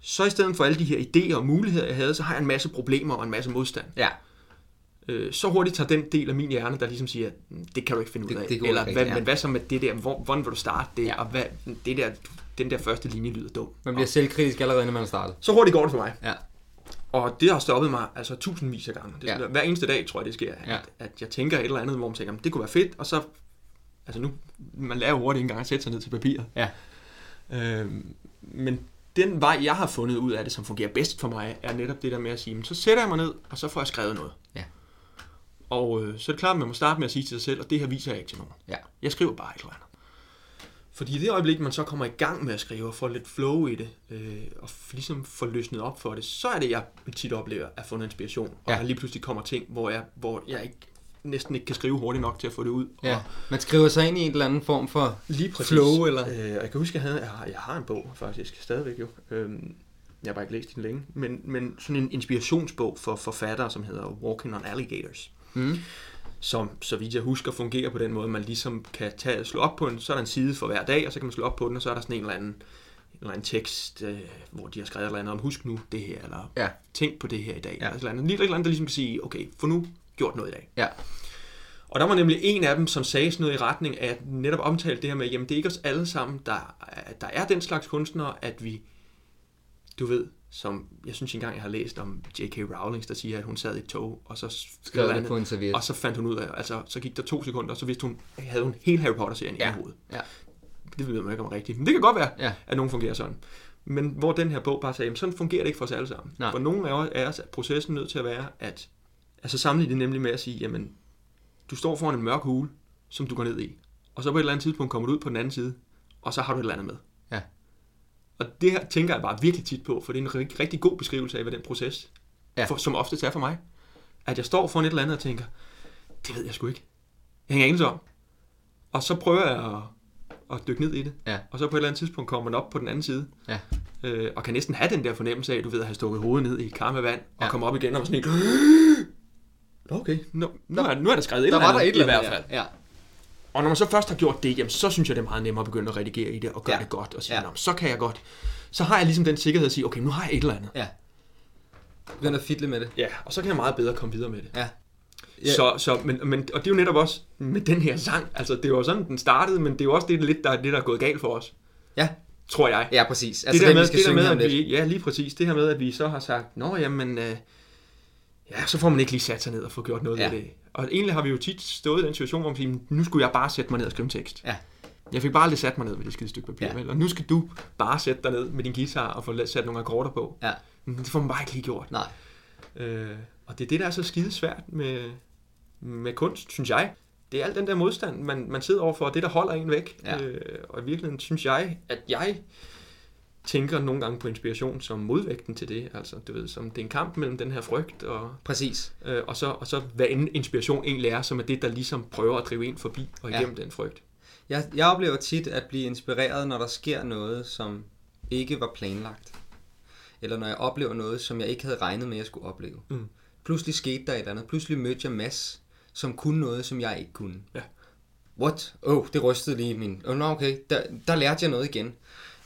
så i stedet for alle de her idéer og muligheder, jeg havde, så har jeg en masse problemer og en masse modstand. Ja. Øh, så hurtigt tager den del af min hjerne, der ligesom siger, "Mm, det kan du ikke finde ud Det- af. det går Eller, hvad, ja. men hvad så med det der, hvor, hvordan vil du starte det, Ja. og hvad, det der, den der første linje lyder dum. Man bliver selvkritisk allerede, når man er startet. Så hurtigt går det for mig. Ja. Og det har stoppet mig altså tusindvis af gange. Det, Ja. Hver eneste dag, tror jeg, det sker. At, Ja. at jeg tænker et eller andet, hvor man tænker, "Jamen, det kunne være fedt, og så... Altså nu, man lærer jo hurtigt engang at sætte sig ned til papiret. Ja. Øhm, men den vej, jeg har fundet ud af det, som fungerer bedst for mig, er netop det der med at sige, "Men så sætter jeg mig ned, og så får jeg skrevet noget. Ja. Og øh, så er det klart, at man må starte med at sige til sig selv, og det her viser jeg ikke til nogen. Ja. Jeg skriver bare et eller andet. Fordi i det øjeblik, man så kommer i gang med at skrive og får lidt flow i det, øh, og ligesom får løsnet op for det, så er det, jeg tit oplever at få noget inspiration. Og Ja. der lige pludselig kommer ting, hvor jeg, hvor jeg ikke, næsten ikke kan skrive hurtigt nok til at få det ud. Ja, Og man skriver sig ind i en eller anden form for lige præcis. flow, eller? Øh, jeg kan huske, jeg, havde, jeg, har, jeg har en bog faktisk, stadigvæk jo. Øhm, jeg har bare ikke læst den længe. Men, men sådan en inspirationsbog for forfattere, som hedder Walking on Alligators. Mm. Som, så vidt jeg husker, fungerer på den måde, man ligesom kan tage, slå op på en, så er der en side for hver dag, og så kan man slå op på den, og så er der sådan en eller anden, en eller anden tekst, øh, hvor de har skrevet et eller andet om, husk nu det her, eller Ja. tænk på det her i dag. Ja. Et eller andet, lige et eller andet, der ligesom kan sige, okay, få nu gjort noget i dag. Ja. Og der var nemlig en af dem, som sagde sådan noget i retning af, at netop omtalte det her med, jamen det er ikke os alle sammen, der, der er den slags kunstnere, at vi, du ved, som jeg synes engang, jeg har læst om J.K. Rowling, der siger, at hun sad i et tog, og så Skrev det på en serviet. og så fandt hun ud af, altså så gik der to sekunder, og så vidste hun, havde hun hele Harry Potter-serien Ja. i hovedet. Ja. Det ved man ikke om rigtigt, men det kan godt være, Ja. at nogen fungerer sådan. Men hvor den her bog bare sagde, jamen sådan fungerer det ikke for os alle sammen. Nej. For nogle os- af os er processen nødt til at være, at altså sammenligne det nemlig med at sige, jamen du står foran en mørk hule, som du går ned i, og så på et eller andet tidspunkt kommer du ud på den anden side, og så har du et eller andet med. Og det her tænker jeg bare virkelig tit på, for det er en rigtig, rigtig god beskrivelse af, hvad den proces, Ja. for, som oftest er for mig. At jeg står foran et eller andet og tænker, det ved jeg sgu ikke. Jeg hænger ingen om. Og så prøver jeg at, at dykke ned i det. Ja. Og så på et eller andet tidspunkt kommer man op på den anden side. Ja. Øh, og kan næsten have den der fornemmelse af, du ved, at have stukket hovedet ned i et kar med vand, og Ja. komme op igen og sådan en... Okay, nu, nu, er, nu er der skrevet et Der eller var andet, der et eller i hvert andet, fald. ja. ja. Og når man så først har gjort det, jamen, så synes jeg, det er meget nemmere at begynde at redigere i det og gøre Ja. det godt. Og sige, Ja. så kan jeg godt. Så har jeg ligesom den sikkerhed at sige, okay, nu har jeg et eller andet. Ja. Begynder at fidle med det. Ja, og så kan jeg meget bedre komme videre med det. Ja. Ja. Så, så, men, men, og det er jo netop også med den her sang. Altså, det var sådan, den startede, men det er jo også det, lidt, der, det, der er gået galt for os. Ja. Tror jeg. Ja, præcis. det Altså, der den, med, vi skal det der med at lidt. vi, ja, lige præcis. Det her med, at vi så har sagt, nå jamen, øh, ja, så får man ikke lige sat sig ned og få gjort noget Ja. ved det. Og egentlig har vi jo tit stået i den situation, hvor man siger, nu skulle jeg bare sætte mig ned og skrive en tekst. Ja. Jeg fik bare aldrig sat mig ned med det skide stykke papir, Ja. vel? Og nu skal du bare sætte dig ned med din guitar og få sat nogle akkorder på. Ja. Men det får man bare ikke lige gjort. Nej. Øh, og det er det, der er så skide svært med, med kunst, synes jeg. Det er al den der modstand, man, man sidder overfor, og det, der holder en væk. Ja. Øh, og i virkeligheden synes jeg, at jeg tænker nogle gange på inspiration som modvægten til det. Altså, du ved, som det er en kamp mellem den her frygt, og, Præcis. øh, og, så, og så hvad en inspiration egentlig er, som er det, der ligesom prøver at drive en forbi og igennem ja. den frygt. Jeg, jeg oplever tit at blive inspireret, når der sker noget, som ikke var planlagt. Eller når jeg oplever noget, som jeg ikke havde regnet med, at jeg skulle opleve. Mm. Pludselig skete der et eller andet. Pludselig mødte jeg Mads, som kunne noget, som jeg ikke kunne. Ja. What? Oh, det rystede lige min... Oh, no, okay, der, der lærte jeg noget igen.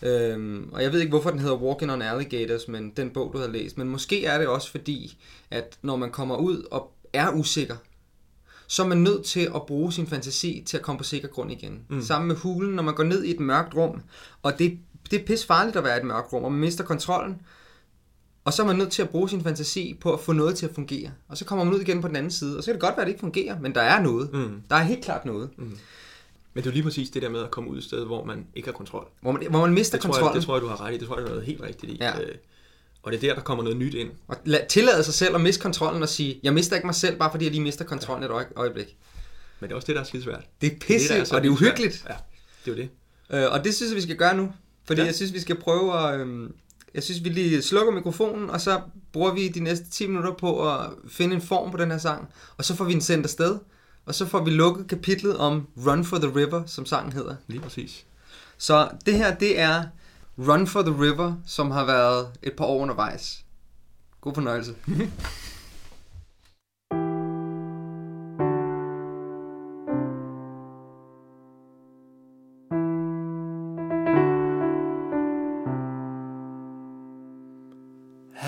Øhm, og jeg ved ikke, hvorfor den hedder Walking on Alligators, men den bog, du har læst. Men måske er det også fordi, at når man kommer ud og er usikker, så er man nødt til at bruge sin fantasi til at komme på sikker grund igen. Mm. Sammen med hulen, når man går ned i et mørkt rum, og det, det er pis farligt at være i et mørkt rum, og man mister kontrollen, og så er man nødt til at bruge sin fantasi på at få noget til at fungere. Og så kommer man ud igen på den anden side, og så kan det godt være, at det ikke fungerer, men der er noget. Mm. Der er helt klart noget, mm. Men det er jo lige præcis det der med at komme ud et sted, hvor man ikke har kontrol. hvor, man, hvor man mister Det tror, jeg, kontrollen, det tror jeg, du har ret i. Det tror jeg, du er noget helt rigtigt i. Ja. Øh, og det er der, der kommer noget nyt ind. og la- tillade sig selv at miste kontrollen og sige, jeg mister ikke mig selv, bare fordi jeg lige mister kontrollen et øje- øjeblik. Men det er også det, der er skide svært. Det er pisse, der så og det er uhyggeligt. Ja, det er jo det. Øh, og det synes jeg, vi skal gøre nu. Fordi ja. Ja. jeg synes, vi skal prøve at... Øh, jeg synes, vi lige slukker mikrofonen, og så bruger vi de næste 10 minutter på at finde en form på den her sang. Og så får vi den sendt afsted. Og så får vi lukket kapitlet om Run for the River, som sangen hedder. Lige præcis. Så det her, det er Run for the River, som har været et par år undervejs. God fornøjelse. *laughs*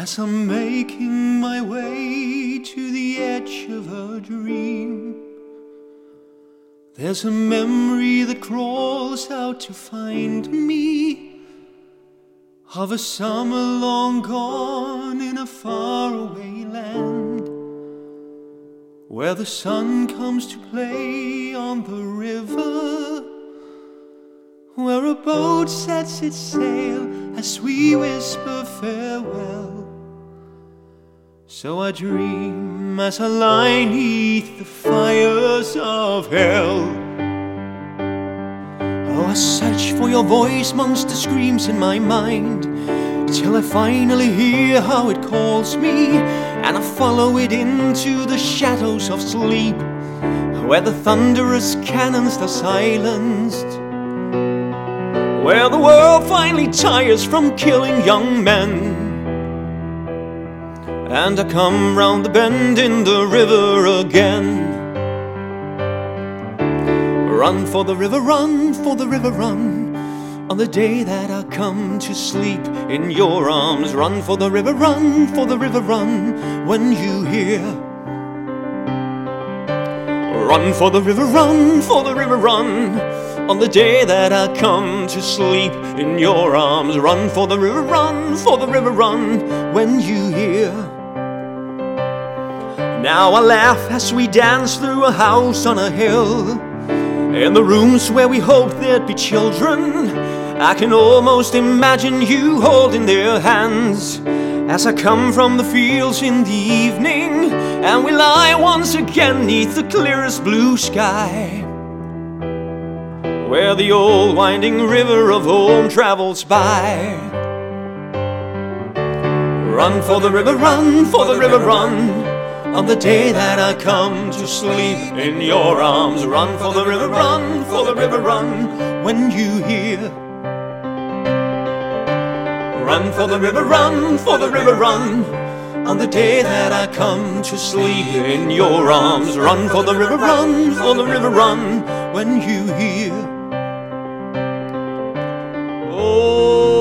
As I'm making my way to the edge of a dream, there's a memory that crawls out to find me of a summer long gone in a faraway land where the sun comes to play on the river where a boat sets its sail as we whisper farewell. So I dream as I lie neath the fires of hell. Oh, I search for your voice amongst the screams in my mind till I finally hear how it calls me, and I follow it into the shadows of sleep, where the thunderous cannons are silenced, where the world finally tires from killing young men. And I come round the bend in the river again. Run for the river, run for the river, run. On the day that I come to sleep in your arms, run for the river, run for the river, run. When you hear, run for the river, run for the river, run. On the day that I come to sleep in your arms, run for the river, run for the river, run. When you hear, now I laugh as we dance through a house on a hill. In the rooms where we hoped there'd be children, I can almost imagine you holding their hands as I come from the fields in the evening and we lie once again neath the clearest blue sky. Where the old winding river of home travels by. Run for the river, run for the river, run. On the day that I come to sleep in your arms, run for the river, run for the river, run. When you hear, run for the river, run for the river, run. On the day that I come to sleep in your arms, run for the river, run for the river, run. When you hear, Oh,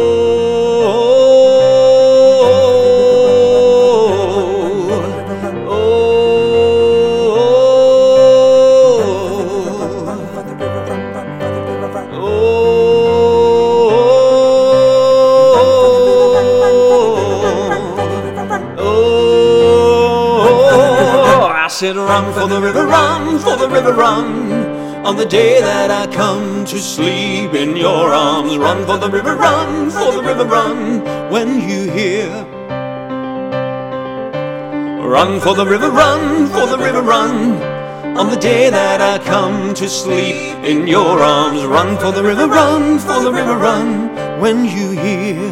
for the river, run for the river, run. On the day that I come to sleep in your arms, run for the river, run for the river, run. When you hear, run for the river, run for the river, run. On the day that I come to sleep in your arms, run for the river, run for the river, run. When you hear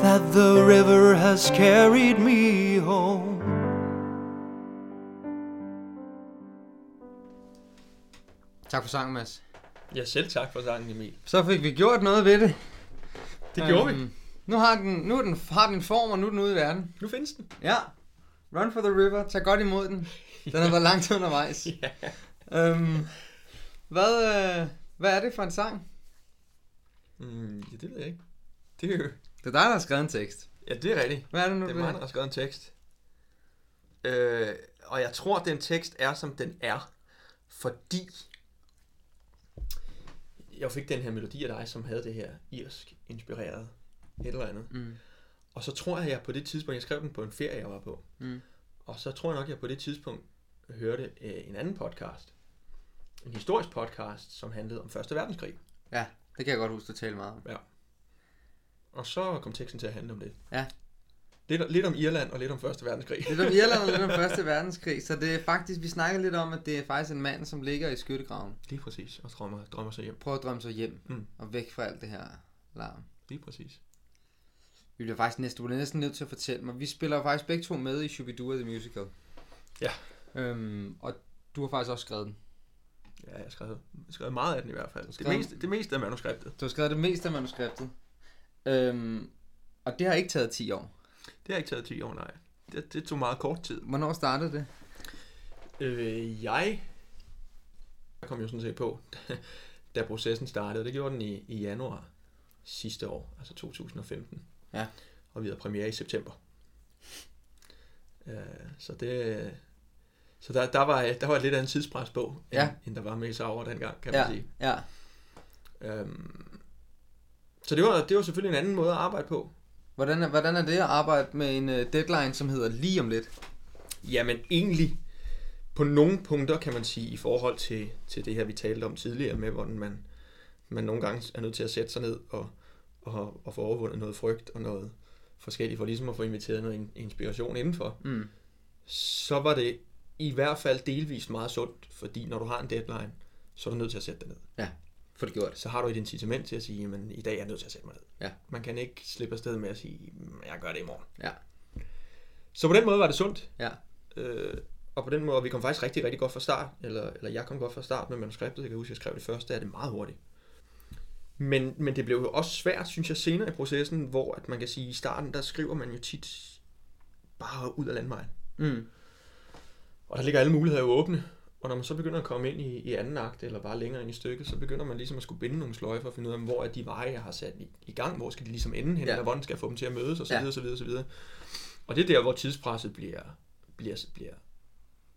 that the river has carried me Sangen, Mads. Ja, selv tak for sangen, Emil. Så fik vi gjort noget ved det. Det gjorde vi. Øhm, Nu har den, nu er den, har den en form, og nu er den ude i verden. Nu findes den. Ja. Run for the river. Tag godt imod den. Den har været langt undervejs. *laughs* Ja. Øhm, hvad, øh, hvad er det for en sang? Mm, ja, det ved jeg ikke. Det er jo... Det er dig, der har skrevet en tekst. Ja, det er rigtigt. Hvad er det nu? Det er mig, der har skrevet en tekst. Øh, og jeg tror, den tekst er, som den er, fordi jeg fik den her melodi af dig, som havde det her irsk inspireret et eller andet. Mm. Og så tror jeg, at jeg på det tidspunkt, jeg skrev den på en ferie, jeg var på. Mm. Og så tror jeg nok, at jeg på det tidspunkt hørte øh, en anden podcast. En historisk podcast, som handlede om Første Verdenskrig. Ja, det kan jeg godt huske, du talte meget om. Og så kom teksten til at handle om det. Ja. Lidt, lidt om Irland og lidt om Første Verdenskrig. Lidt om Irland og lidt om Første Verdenskrig, så det er faktisk, vi snakker lidt om, at det er faktisk en mand, som ligger i skyttegraven. Lige præcis, og drømmer, drømmer sig hjem. Prøver at drømme sig hjem Mm. og væk fra alt det her larm. Lige præcis. Vi bliver faktisk næsten, du bliver næsten nødt til at fortælle mig. Vi spiller jo faktisk begge to med i Shubidua The Musical. Ja. Øhm, og du har faktisk også skrevet den. Ja, jeg har skrevet, skrevet meget af den i hvert fald. Det skrevet- meste, det meste af manuskriptet. Du har skrevet det meste af manuskriptet. Øhm, og det har ikke taget 10 år. Det har ikke taget 10 år, nej. Det, det tog meget kort tid. Hvornår startede det? Øh, jeg kom jo sådan set på, *laughs* da processen startede. Det gjorde den i, i januar sidste år, altså 2015. Ja. Og vi havde premiere i september. Øh, så det... Så der, der, var, der var lidt af en tidspres på, end, Ja. end der var med Sauer dengang, kan ja, man sige. ja. Øhm, så det var, det var selvfølgelig en anden måde at arbejde på. Hvordan er, hvordan er det at arbejde med en uh, deadline, som hedder lige om lidt? Jamen egentlig, på nogle punkter kan man sige, i forhold til, til det her, vi talte om tidligere, med hvordan man, man nogle gange er nødt til at sætte sig ned og, og, og få overvundet noget frygt og noget forskelligt, for ligesom at få inviteret noget in- inspiration indenfor, Mm. så var det i hvert fald delvist meget sundt, fordi når du har en deadline, så er du nødt til at sætte dig ned. For det gjort så har du et incitament til at sige, men i dag er jeg nødt til at sætte mig ned. Ja. Man kan ikke slippe afsted med at sige, "Mm, jeg gør det i morgen. Ja. Så på den måde var det sundt. Ja. Øh, og på den måde, vi kom faktisk rigtig, rigtig godt fra start, eller, eller jeg kom godt fra start med manuskriptet, jeg kan huske, jeg skrev det første, er det meget hurtigt. Men, men det blev jo også svært, synes jeg, senere i processen, hvor at man kan sige, i starten, der skriver man jo tit bare ud af landvejen. Mm. Og der ligger alle muligheder jo åbne. Og når man så begynder at komme ind i, i anden akt, eller bare længere ind i stykket, så begynder man ligesom at skulle binde nogle sløjfer og finde ud af, hvor er de veje, jeg har sat i, i gang, hvor skal de ligesom ende hen, Ja. ja. og hvordan skal jeg få dem til at mødes, og så Ja. videre, så videre, så videre. Og det er der, hvor tidspresset bliver, bliver, bliver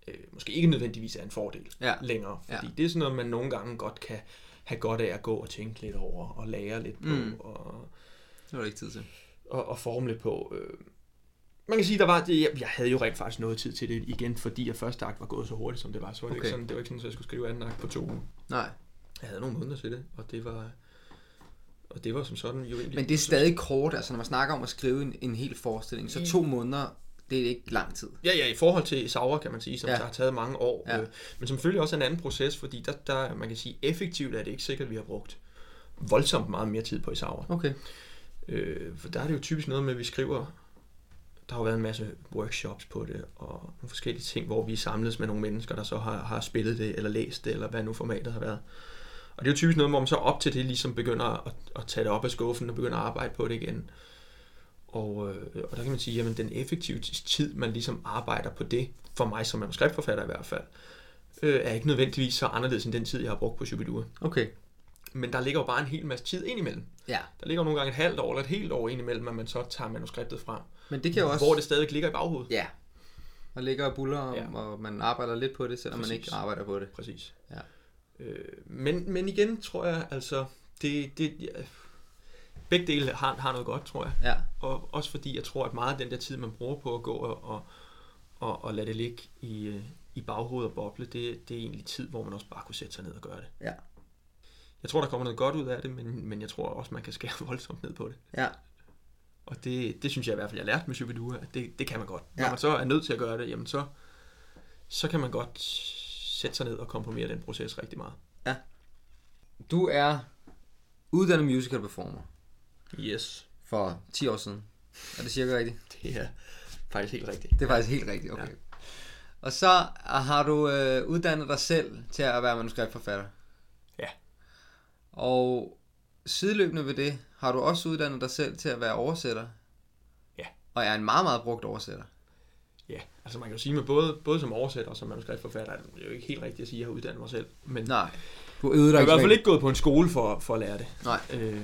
øh, måske ikke nødvendigvis er en fordel Ja. længere. Ja. Fordi det er sådan noget, man nogle gange godt kan have godt af at gå og tænke lidt over, og lære lidt på, Mm. og, Det var der ikke tid til. og, og forme lidt på. Øh. Man kan sige, der var det, jeg, jeg havde jo rent faktisk noget tid til det igen, fordi at første akt var gået så hurtigt, som det var. Så var det, Okay. ikke sådan, det var ikke sådan, at jeg skulle skrive anden akt på to uger. Nej. Jeg havde nogle måneder til det, og det var, og det var som sådan jo egentlig... Men det er stadig kort, altså når man snakker om at skrive en, en hel forestilling, så to måneder, det er ikke lang tid. Ja, ja, i forhold til Sauer, kan man sige, som Ja. har taget mange år. Ja. Øh, men som selvfølgelig også en anden proces, fordi der, der, man kan sige, effektivt er det ikke sikkert, at vi har brugt voldsomt meget mere tid på i Sauer. Okay. Øh, for der er det jo typisk noget med, at vi skriver... Der har jo været en masse workshops på det, og nogle forskellige ting, hvor vi samles med nogle mennesker, der så har, har spillet det, eller læst det, eller hvad nu formatet har været. Og det er jo typisk noget, hvor man så op til det ligesom begynder at, at tage det op af skuffen og begynder at arbejde på det igen. Og, øh, og der kan man sige, at den effektive tid, man ligesom arbejder på det, for mig som manuskriptforfatter i hvert fald, øh, er ikke nødvendigvis så anderledes end den tid, jeg har brugt på Shubidua. Okay. Men der ligger jo bare en hel masse tid ind imellem. Ja. Der ligger jo nogle gange et halvt år eller et helt år ind imellem, at man så tager manuskriptet frem. Men det kan jo også... Hvor det stadig ligger i baghovedet. Ja. Der ligger og buller, Ja. ja. og man arbejder lidt på det, selvom Præcis. man ikke arbejder på det. Præcis. Ja. Øh, men, men igen tror jeg, altså, det, det, ja, begge dele har, har noget godt, tror jeg. Ja. Og også fordi jeg tror, at meget af den der tid, man bruger på at gå og, og, og, og lade det ligge i, øh, i baghovedet og boble, det, det er egentlig tid, hvor man også bare kunne sætte sig ned og gøre det. Ja. Jeg tror, der kommer noget godt ud af det, men, men jeg tror også, man kan skære *laughs* voldsomt ned på det. Ja. Og det, det synes jeg i hvert fald, jeg lærte med Shubidua, at det, det kan man godt. Når Ja. man så er nødt til at gøre det, jamen så, så kan man godt sætte sig ned og komprimere den proces rigtig meget. Du er uddannet musical performer Yes, for 10 år siden. Er det cirka rigtigt? *laughs* det er faktisk helt rigtigt. Det er faktisk helt rigtigt, okay. Ja. Og så har du øh, uddannet dig selv til at være manuskriptforfatter. Ja. Og sideløbende ved det, har du også uddannet dig selv til at være oversætter. Ja. Og er en meget, meget brugt oversætter. Ja, altså man kan jo sige med både, både som oversætter og som manuskriptforfatter, er det jo ikke helt rigtigt at sige, at jeg har uddannet mig selv. Men Nej. Du øvede dig jeg har i hvert fald ikke gået på en skole for, for at lære det. Nej. Øh,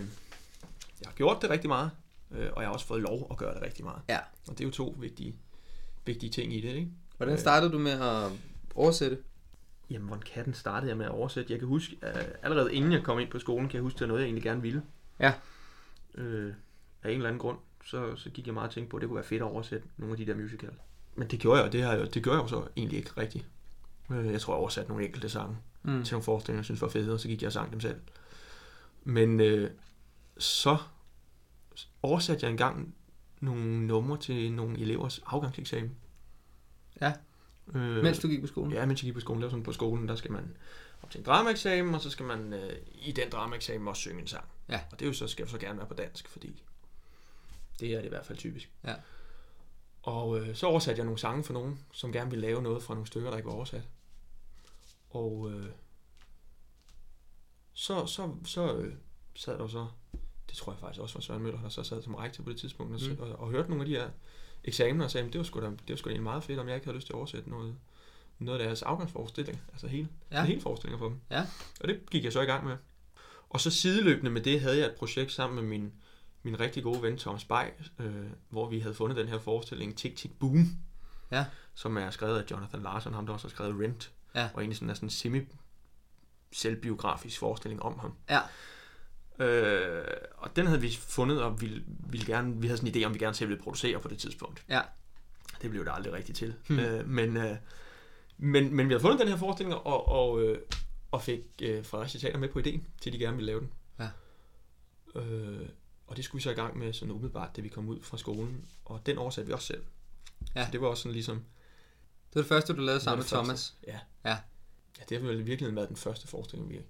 jeg har gjort det rigtig meget, øh, og jeg har også fået lov at gøre det rigtig meget. Ja. Og det er jo to vigtige, vigtige ting i det, ikke? Hvordan startede du med at oversætte? Jamen, hvordan katten startede jeg med at oversætte? Jeg kan huske, allerede inden jeg kom ind på skolen, kan jeg huske, det var noget, jeg egentlig gerne ville. Ja. Øh, af en eller anden grund, så, så gik jeg meget og tænkte på, at det kunne være fedt at oversætte nogle af de der musicals. Men det gjorde jeg, og det, har jeg, det gjorde jeg jo så egentlig ikke rigtigt. Øh, jeg tror, jeg oversatte nogle enkelte sange Mm. til nogle forestillinger, jeg synes var fede, og så gik jeg og sang dem selv. Men øh, så oversatte jeg engang nogle numre til nogle elevers afgangseksamen. Ja. Øh, Mens du gik på skolen? Ja, mens jeg gik på skolen. Det var sådan på skolen, der skal man op til en dramaeksamen, og så skal man øh, i den dramaeksamen også synge en sang. Ja. Og det er jo så, skal jo så gerne være på dansk, fordi det er det i hvert fald typisk. Ja. Og øh, så oversatte jeg nogle sange for nogen, som gerne ville lave noget fra nogle stykker, der ikke var oversat. Og øh, så, så, så øh, sad der så, det tror jeg faktisk også var Søren Møller, der så sad som rektor på det tidspunkt, og, Mm. og, og hørte nogle af de her eksamener og sagde, "Men det var sgu da, det var sgu da meget fedt, om jeg ikke havde lyst til at oversætte noget, noget af deres afgangsforestilling, altså hele, ja. hele forestillinger for dem. Ja. Og det gik jeg så i gang med. Og så sideløbende med det havde jeg et projekt sammen med min, min rigtig gode ven Thomas Bay, øh, hvor vi havde fundet den her forestilling Tick Tick Boom, Ja. som er skrevet af Jonathan Larson, ham der også har skrevet Rent, Ja. og egentlig sådan er sådan en semi selvbiografisk forestilling om ham. Ja. Øh, og den havde vi fundet, og ville, ville gerne, vi havde sådan en idé om, vi gerne selv ville producere på det tidspunkt. Ja. Det blev det aldrig rigtigt til. Hmm. Øh, men, øh, men, men vi havde fundet den her forestilling, og, og, øh, og fik øh, Fredericia Teater med på ideen, til de gerne ville lave den. Ja. Øh, og det skulle vi så i gang med sådan umiddelbart, da vi kom ud fra skolen. Og den oversatte vi også selv. Ja. Så det var også sådan ligesom... Det var det første, du lavede sammen med Thomas. Ja. Ja. Ja, det har vel i virkeligheden været den første forestilling, vi, Det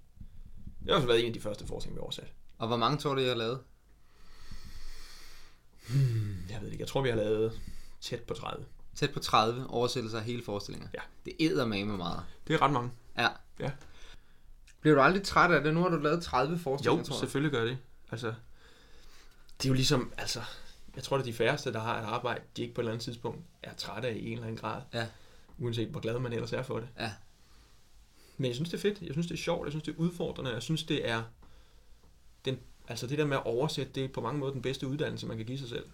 har også været en af de første forestillinger, vi har oversat. Og hvor mange tror du, I har lavet? Jeg ved ikke, jeg tror, vi har lavet tæt på 30. Tæt på 30 oversættelser af hele forestillinger. Ja. Det æder med meget. Det er ret mange. Ja. Ja. Bliver du aldrig træt af det? Nu har du lavet 30 Jo, forestillinger, tror jeg. selvfølgelig gør det. Altså, det er jo ligesom, altså, jeg tror, det er de færreste, der har et arbejde, de ikke på et eller andet tidspunkt er trætte af i en eller anden grad. Ja. Uanset hvor glad man ellers er for det. Ja. Men jeg synes, det er fedt. Jeg synes, det er sjovt. Jeg synes, det er udfordrende. Jeg synes, det er altså det der med at oversætte, det er på mange måder den bedste uddannelse, man kan give sig selv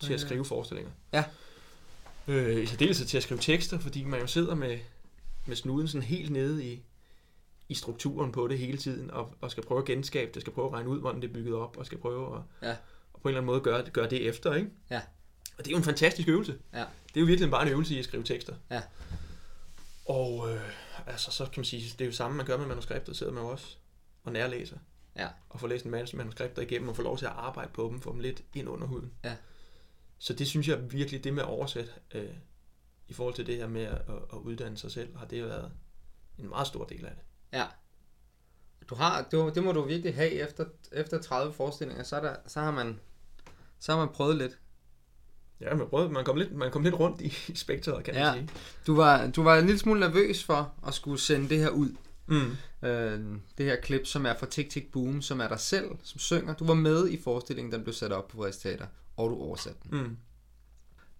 til at skrive forestillinger. Ja. Øh, I særdeleshed til at skrive tekster, fordi man jo sidder med, med snuden sådan helt nede i, i strukturen på det hele tiden, og, og skal prøve at genskabe det, skal prøve at regne ud, hvordan det er bygget op, og skal prøve at, Ja. at på en eller anden måde gøre, gøre det efter, ikke? Ja. Og det er jo en fantastisk øvelse. Ja. Det er jo virkelig bare en øvelse i at skrive tekster. Ja. Og øh, altså, så kan man sige, det er jo samme, man gør med manuskripter, sidder man jo også og nærlæser. Ja. Og får læst en masse manuskripter igennem, og får lov til at arbejde på dem, få dem lidt ind under huden. Ja. Så det synes jeg virkelig, det med at oversætte, øh, i forhold til det her med at, at, uddanne sig selv, har det været en meget stor del af det. Ja. Du har, det, det må du virkelig have efter, efter 30 forestillinger, så, er der, så, har man, så har man prøvet lidt. Ja, man, prøvede, man, kom lidt, man kom lidt rundt i, i spektret, kan Ja. man sige. Du var, du var en lille smule nervøs for at skulle sende det her ud. Mm. Øh, det her klip, som er fra Tick Tick Boom, som er dig selv, som synger. Du var med i forestillingen, den blev sat op på vores teater, og du oversatte den. Mm.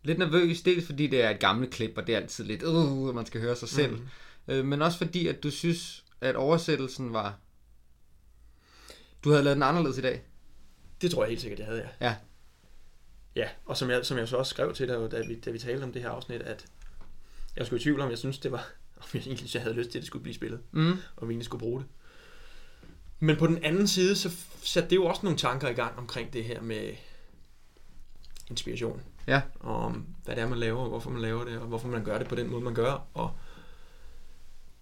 Lidt nervøs, dels fordi det er et gammelt klip, og det er altid lidt, uh, man skal høre sig selv. Mm. Øh, men også fordi, at du synes, at oversættelsen var... Du havde lavet den anderledes i dag. Det tror jeg helt sikkert, jeg havde, ja. Ja. Ja, og som jeg, som jeg så også skrev til dig, da vi, da vi talte om det her afsnit, at jeg skulle i tvivl om, jeg synes, det var, om *laughs* jeg egentlig jeg havde lyst til, at det skulle blive spillet, Mm. og vi egentlig skulle bruge det. Men på den anden side, så satte det jo også nogle tanker i gang omkring det her med inspiration. Ja. Og om, hvad det er, man laver, og hvorfor man laver det, og hvorfor man gør det på den måde, man gør. Og,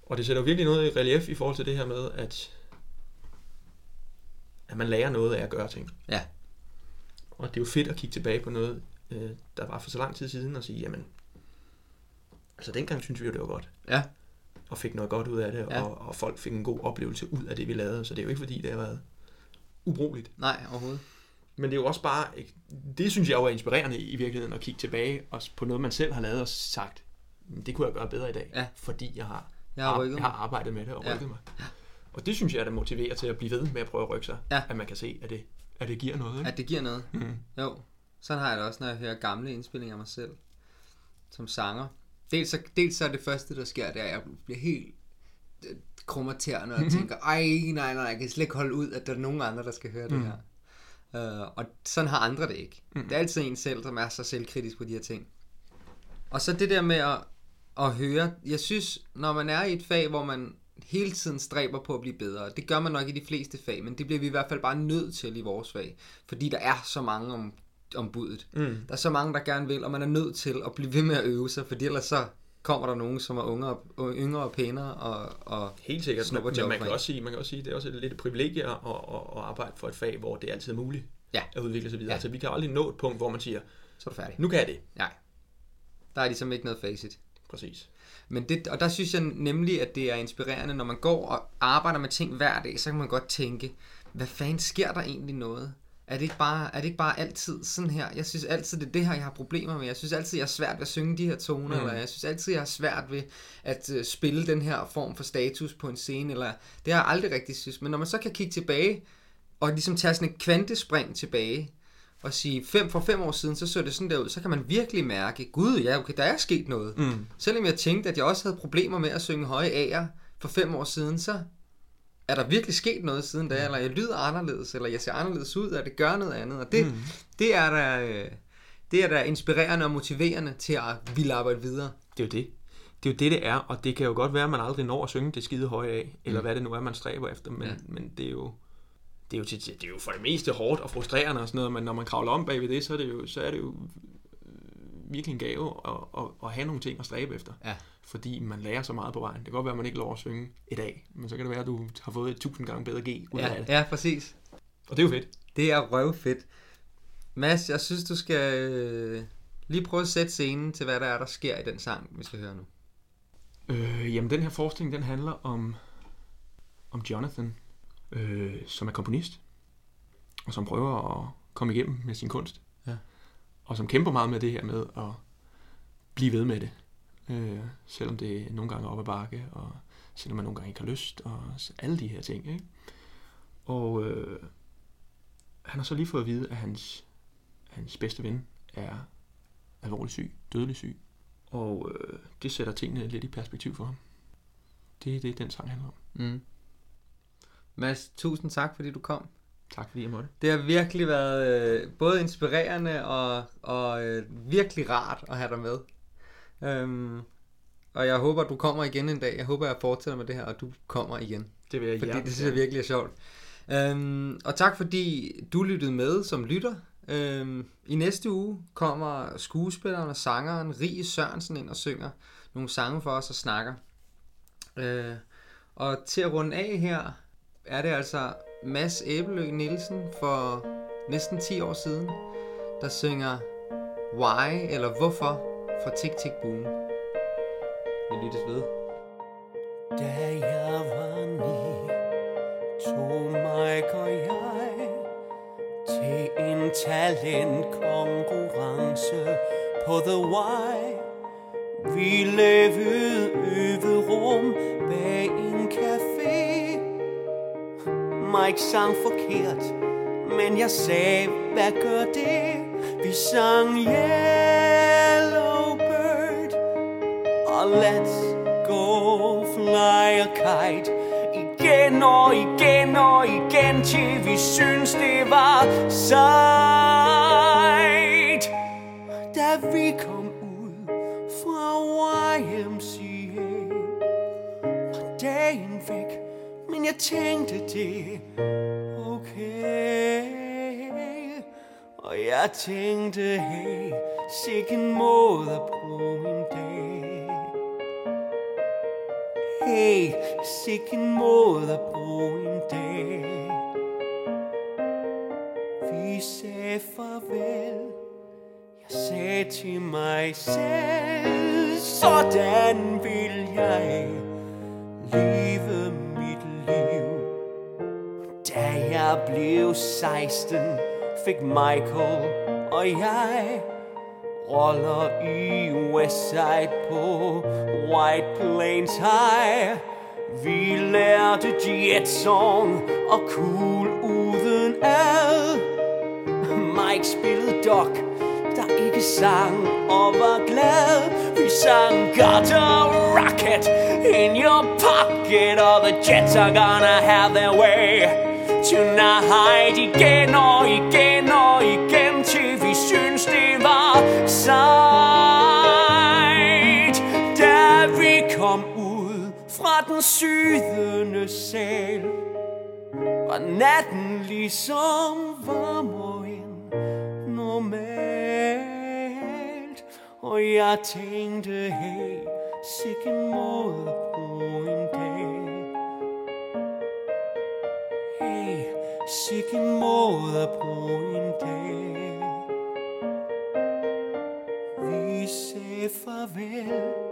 og det sætter jo virkelig noget i relief i forhold til det her med, at, at man lærer noget af at gøre ting. Ja. Og det er jo fedt at kigge tilbage på noget, øh, der var for så lang tid siden, og sige, jamen, altså dengang synes vi jo, det var godt. Ja. Og fik noget godt ud af det, Ja. og, og folk fik en god oplevelse ud af det, vi lavede. Så det er jo ikke fordi, det har været ubrugeligt. Nej, overhovedet. Men det er jo også bare, det synes jeg jo er inspirerende i virkeligheden, at kigge tilbage og på noget, man selv har lavet og sagt, "Men det kunne jeg gøre bedre i dag, Ja. fordi jeg har, Jeg har jeg har arbejdet med det og Ja. rykket mig. Og det synes jeg, der motiverer til at blive ved med at prøve at rykke sig. Ja. At man kan se, at det, at det giver noget. Ikke? At det giver noget. Mm. Jo, sådan har jeg det også, når jeg hører gamle indspillinger af mig selv som sanger. Dels så, dels så er det første, der sker, det er, at jeg bliver helt øh, krummer tæerne og tænker, ej, nej, nej, jeg kan slet ikke holde ud, at der er nogen andre, der skal høre det Mm. her. Uh, og sådan har andre det ikke. Mm. Det er altid en selv, som er så selvkritisk på de her ting. Og så det der med at, at høre, jeg synes, når man er i et fag, hvor man hele tiden stræber på at blive bedre, det gør man nok i de fleste fag, men det bliver vi i hvert fald bare nødt til i vores fag, fordi der er så mange om, om budet. Mm. Der er så mange, der gerne vil, og man er nødt til at blive ved med at øve sig, fordi ellers så kommer der nogen, som er yngre, yngre og pænere, og, og Helt sikkert, men, men man kan, også sige, man kan også sige, det er også lidt et privilegie at, at, at arbejde for et fag, hvor det altid er muligt Ja. at udvikle sig videre. Ja. Altså, vi kan aldrig nå et punkt, hvor man siger, så er du færdig. nu kan jeg det. Nej. Der er ligesom ikke noget facit. Præcis. Men det, og der synes jeg nemlig, at det er inspirerende, når man går og arbejder med ting hver dag, så kan man godt tænke, hvad fanden sker der egentlig noget? Er det, ikke bare, er det ikke bare altid sådan her? Jeg synes altid, det er det her, jeg har problemer med. Jeg synes altid, jeg har svært ved at synge de her toner, mm. eller jeg synes altid, jeg har svært ved at uh, spille den her form for status på en scene, eller det har jeg aldrig rigtig synes. Men når man så kan kigge tilbage, og ligesom tage sådan et kvantespring tilbage, og sige, fem, for fem år siden, så så det sådan der ud, så kan man virkelig mærke, gud, ja, okay, der er sket noget. Mm. Selvom jeg tænkte, at jeg også havde problemer med at synge høje A'er for fem år siden, så er der virkelig sket noget siden da, eller jeg lyder anderledes, eller jeg ser anderledes ud, eller det gør noget andet, og det, mm. det er da... øh, Det er da inspirerende og motiverende til at ville arbejde videre. Det er jo det. Det er jo det, det er, og det kan jo godt være, at man aldrig når at synge det skide høje af, eller hvad det nu er, man stræber efter, men, Ja. ja. men det er jo... Det er, jo til, det er jo for det meste hårdt og frustrerende og sådan noget, men når man kravler om bagved det, så er det jo, så er det jo virkelig en gave at, at, at have nogle ting at stræbe efter. Ja. Fordi man lærer så meget på vejen. Det kan godt være, at man ikke lover at synge i dag, men så kan det være, at du har fået et tusind gange bedre G ud af Ja, det. ja, præcis. Og det er jo fedt. Det er røvfedt. Mads, jeg synes, du skal øh, lige prøve at sætte scenen til, hvad der er, der sker i den sang, vi skal høre nu. Øh, jamen, den her forestilling, den handler om, om Jonathan, øh, som er komponist, og som prøver at komme igennem med sin kunst. Ja. Og som kæmper meget med det her med at blive ved med det. Øh, selvom det nogle gange er op ad bakke, og selvom man nogle gange ikke har lyst, og alle de her ting. Ikke? Og øh, han har så lige fået at vide, at hans, hans bedste ven er alvorligt syg, dødelig syg. Og øh, det sætter tingene lidt i perspektiv for ham. Det er det, den sang handler om. Mm. Mads, tusind tak, fordi du kom. Tak fordi jeg måtte. Det har virkelig været øh, både inspirerende og, og øh, virkelig rart at have dig med. Øhm, og jeg håber, du kommer igen en dag. Jeg håber, jeg fortsætter med det her, og du kommer igen. Det vil jeg Fordi hjertelig det synes jeg virkelig er sjovt. Øhm, og tak fordi du lyttede med som lytter. Øhm, I næste uge kommer skuespilleren og sangeren Rie Sørensen ind og synger nogle sange for os og snakker. Øh, og til at runde af her, er det altså Mads Æbelø Nielsen for næsten 10 år siden, der synger Why eller Hvorfor fra Tik Tik Boom. Vi lyttes ved. Da jeg var ni, tog Mike og jeg til en talentkonkurrence på The Y. Vi lavede øverum bag en café. Mike sang forkert, men jeg sagde, hvad gør det? Vi sang yeah og let's go fly a kite Igen og igen og igen Til vi synes det var sejt. Da vi kom ud fra YMCA Var dagen væk Men jeg tænkte det okay. Og jeg tænkte hey Sikken måde at bruge en dag Hey, sikke en måde at bruge en dag. Vi sagde farvel. Jeg sagde til mig selv Sådan vil jeg leve mit liv. Da jeg blev 16 Fik Michael og jeg roller i Westside på White Plains High. Vi lærte jet song og cool uden ad. Mike spillede dog, der ikke sang og var glad. Vi sang Got a rocket in your pocket, og the jets are gonna have their way. Tonight igen og igen fra sydende sal, var natten ligesom varmere end normalt. Og jeg tænkte, hey, sikken måde at bruge en dag. Hey, sikken måde at bruge en dag. Vi sagde farvel.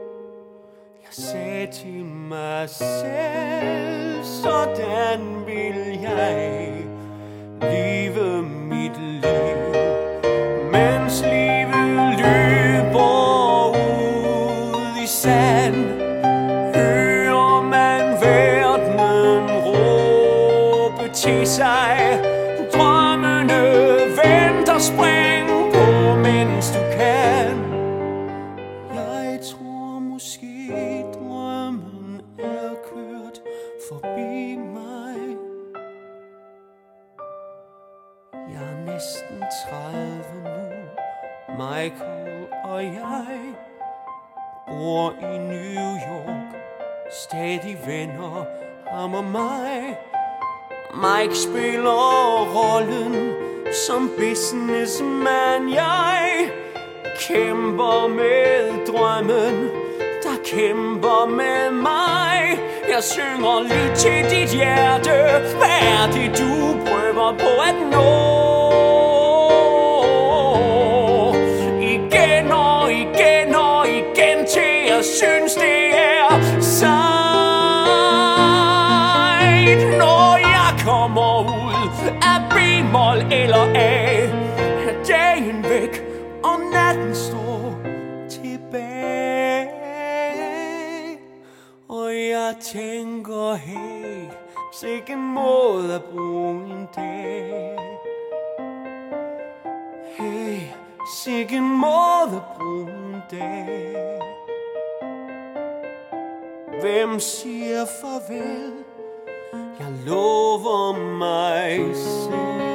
Sagde til mig selv, sådan vil jeg leve mit liv. Jeg er næsten 30 nu, Michael og jeg bor i New York, stadig venner ham og mig. Mike spiller rollen som businessman, jeg kæmper med drømmen, der kæmper med mig. Jeg synger lidt til dit hjerte, hvad er det du prøver på at nå? Igen og igen og igen, til jeg synes det ikke måde at bruge en dag. Hey, sikke måde at bruge en dag. Hvem siger farvel? Jeg lover mig selv.